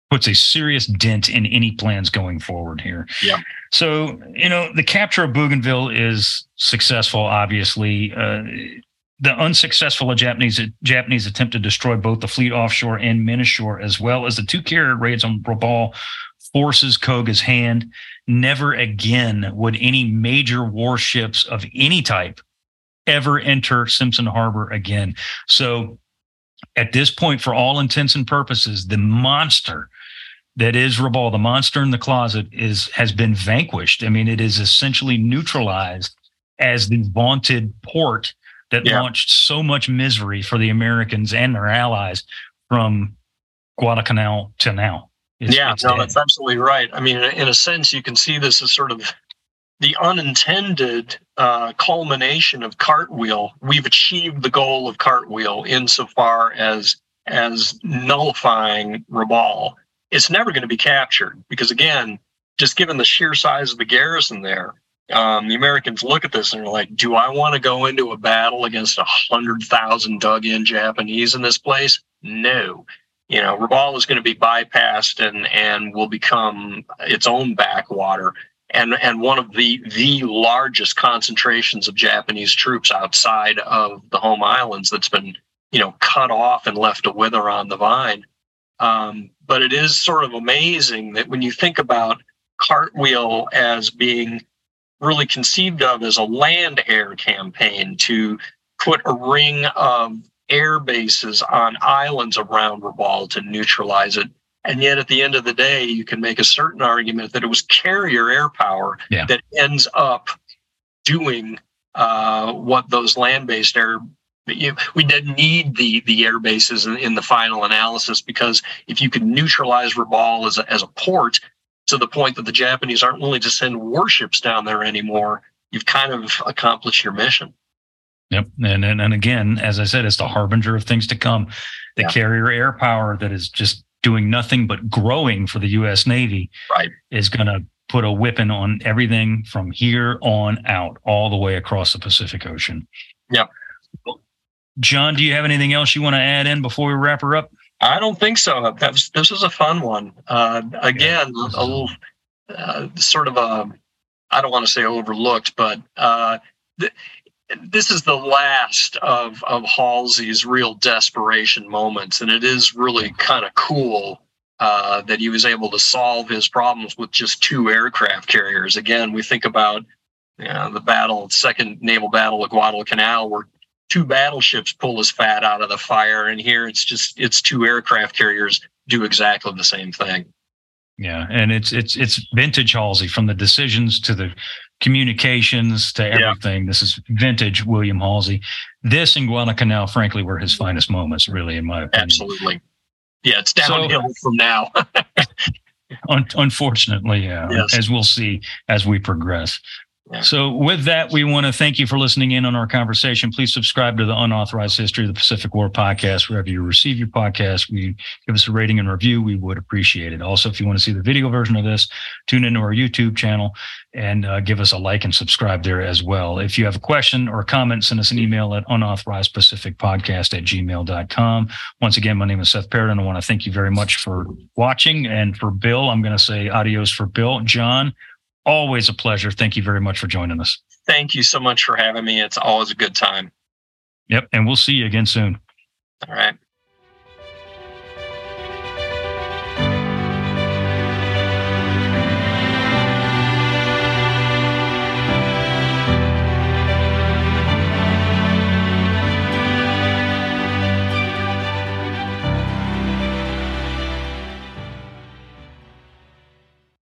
puts a serious dent in any plans going forward here. Yeah. So, you know, the capture of Bougainville is successful, obviously. Uh, the unsuccessful Japanese Japanese attempt to destroy both the fleet offshore and Minashore, as well as the two carrier raids on Rabaul, forces Koga's hand. Never again would any major warships of any type ever enter Simpson Harbor again. So, at this point, for all intents and purposes, the monster that is Rabaul, the monster in the closet, is has been vanquished. I mean, it is essentially neutralized as the vaunted port that yeah. launched so much misery for the Americans and their allies from Guadalcanal to now. It's, yeah, it's no, dead. that's absolutely right. I mean, in a sense, you can see this as sort of the unintended uh, culmination of Cartwheel. We've achieved the goal of Cartwheel insofar as as nullifying Rabaul. It's never going to be captured because, again, just given the sheer size of the garrison there, um, the Americans look at this and they're like, "Do I want to go into a battle against a hundred thousand dug-in Japanese in this place? No." You know, Rabaul is going to be bypassed and and will become its own backwater and and one of the the largest concentrations of Japanese troops outside of the home islands that's been you know cut off and left to wither on the vine. Um, but it is sort of amazing that when you think about Cartwheel as being really conceived of as a land air campaign to put a ring of air bases on islands around Rabaul to neutralize it and yet, at the end of the day, you can make a certain argument that it was carrier air power yeah. that ends up doing uh, what those land-based air. You, we didn't need the the air bases in, in, the final analysis because if you could neutralize Rabaul as a, as a port to the point that the Japanese aren't willing to send warships down there anymore, you've kind of accomplished your mission. Yep, and and, and again, as I said, it's the harbinger of things to come. The yeah. carrier air power that is just doing nothing but growing for the U.S. Navy right. is going to put a whipping on everything from here on out, all the way across the Pacific Ocean. Yeah. Jon, do you have anything else you want to add in before we wrap her up? I don't think so. That was, this was a fun one. Uh, again, a little uh, sort of a, I don't want to say overlooked, but uh, th- this is the last of of Halsey's real desperation moments, and it is really kind of cool uh, that he was able to solve his problems with just two aircraft carriers. Again, we think about you know, the battle, second naval battle of Guadalcanal, where two battleships pull his fat out of the fire, and here it's just it's two aircraft carriers do exactly the same thing. Yeah, and it's it's it's vintage Halsey from the decisions to the communications to everything. Yeah. This is vintage William Halsey. This and Guadalcanal, frankly, were his finest moments, really, in my opinion. Absolutely. Yeah, it's downhill so, from now. un- unfortunately, yeah, yes. as we'll see as we progress. So, with that, we want to thank you for listening in on our conversation. Please subscribe to the Unauthorized History of the Pacific War podcast wherever you receive your podcast. We give us a rating and review. We would appreciate it. Also, if you want to see the video version of this, tune into our YouTube channel and uh, give us a like and subscribe there as well. If you have a question or a comment, send us an email at unauthorizedpacificpodcast at gmail.com. Once again, my name is Seth Paradis. I want to thank you very much for watching. And for Bill, I'm going to say adios for Bill. Jon, Always a pleasure. Thank you very much for joining us. Thank you so much for having me. It's always a good time. Yep. And we'll see you again soon. All right.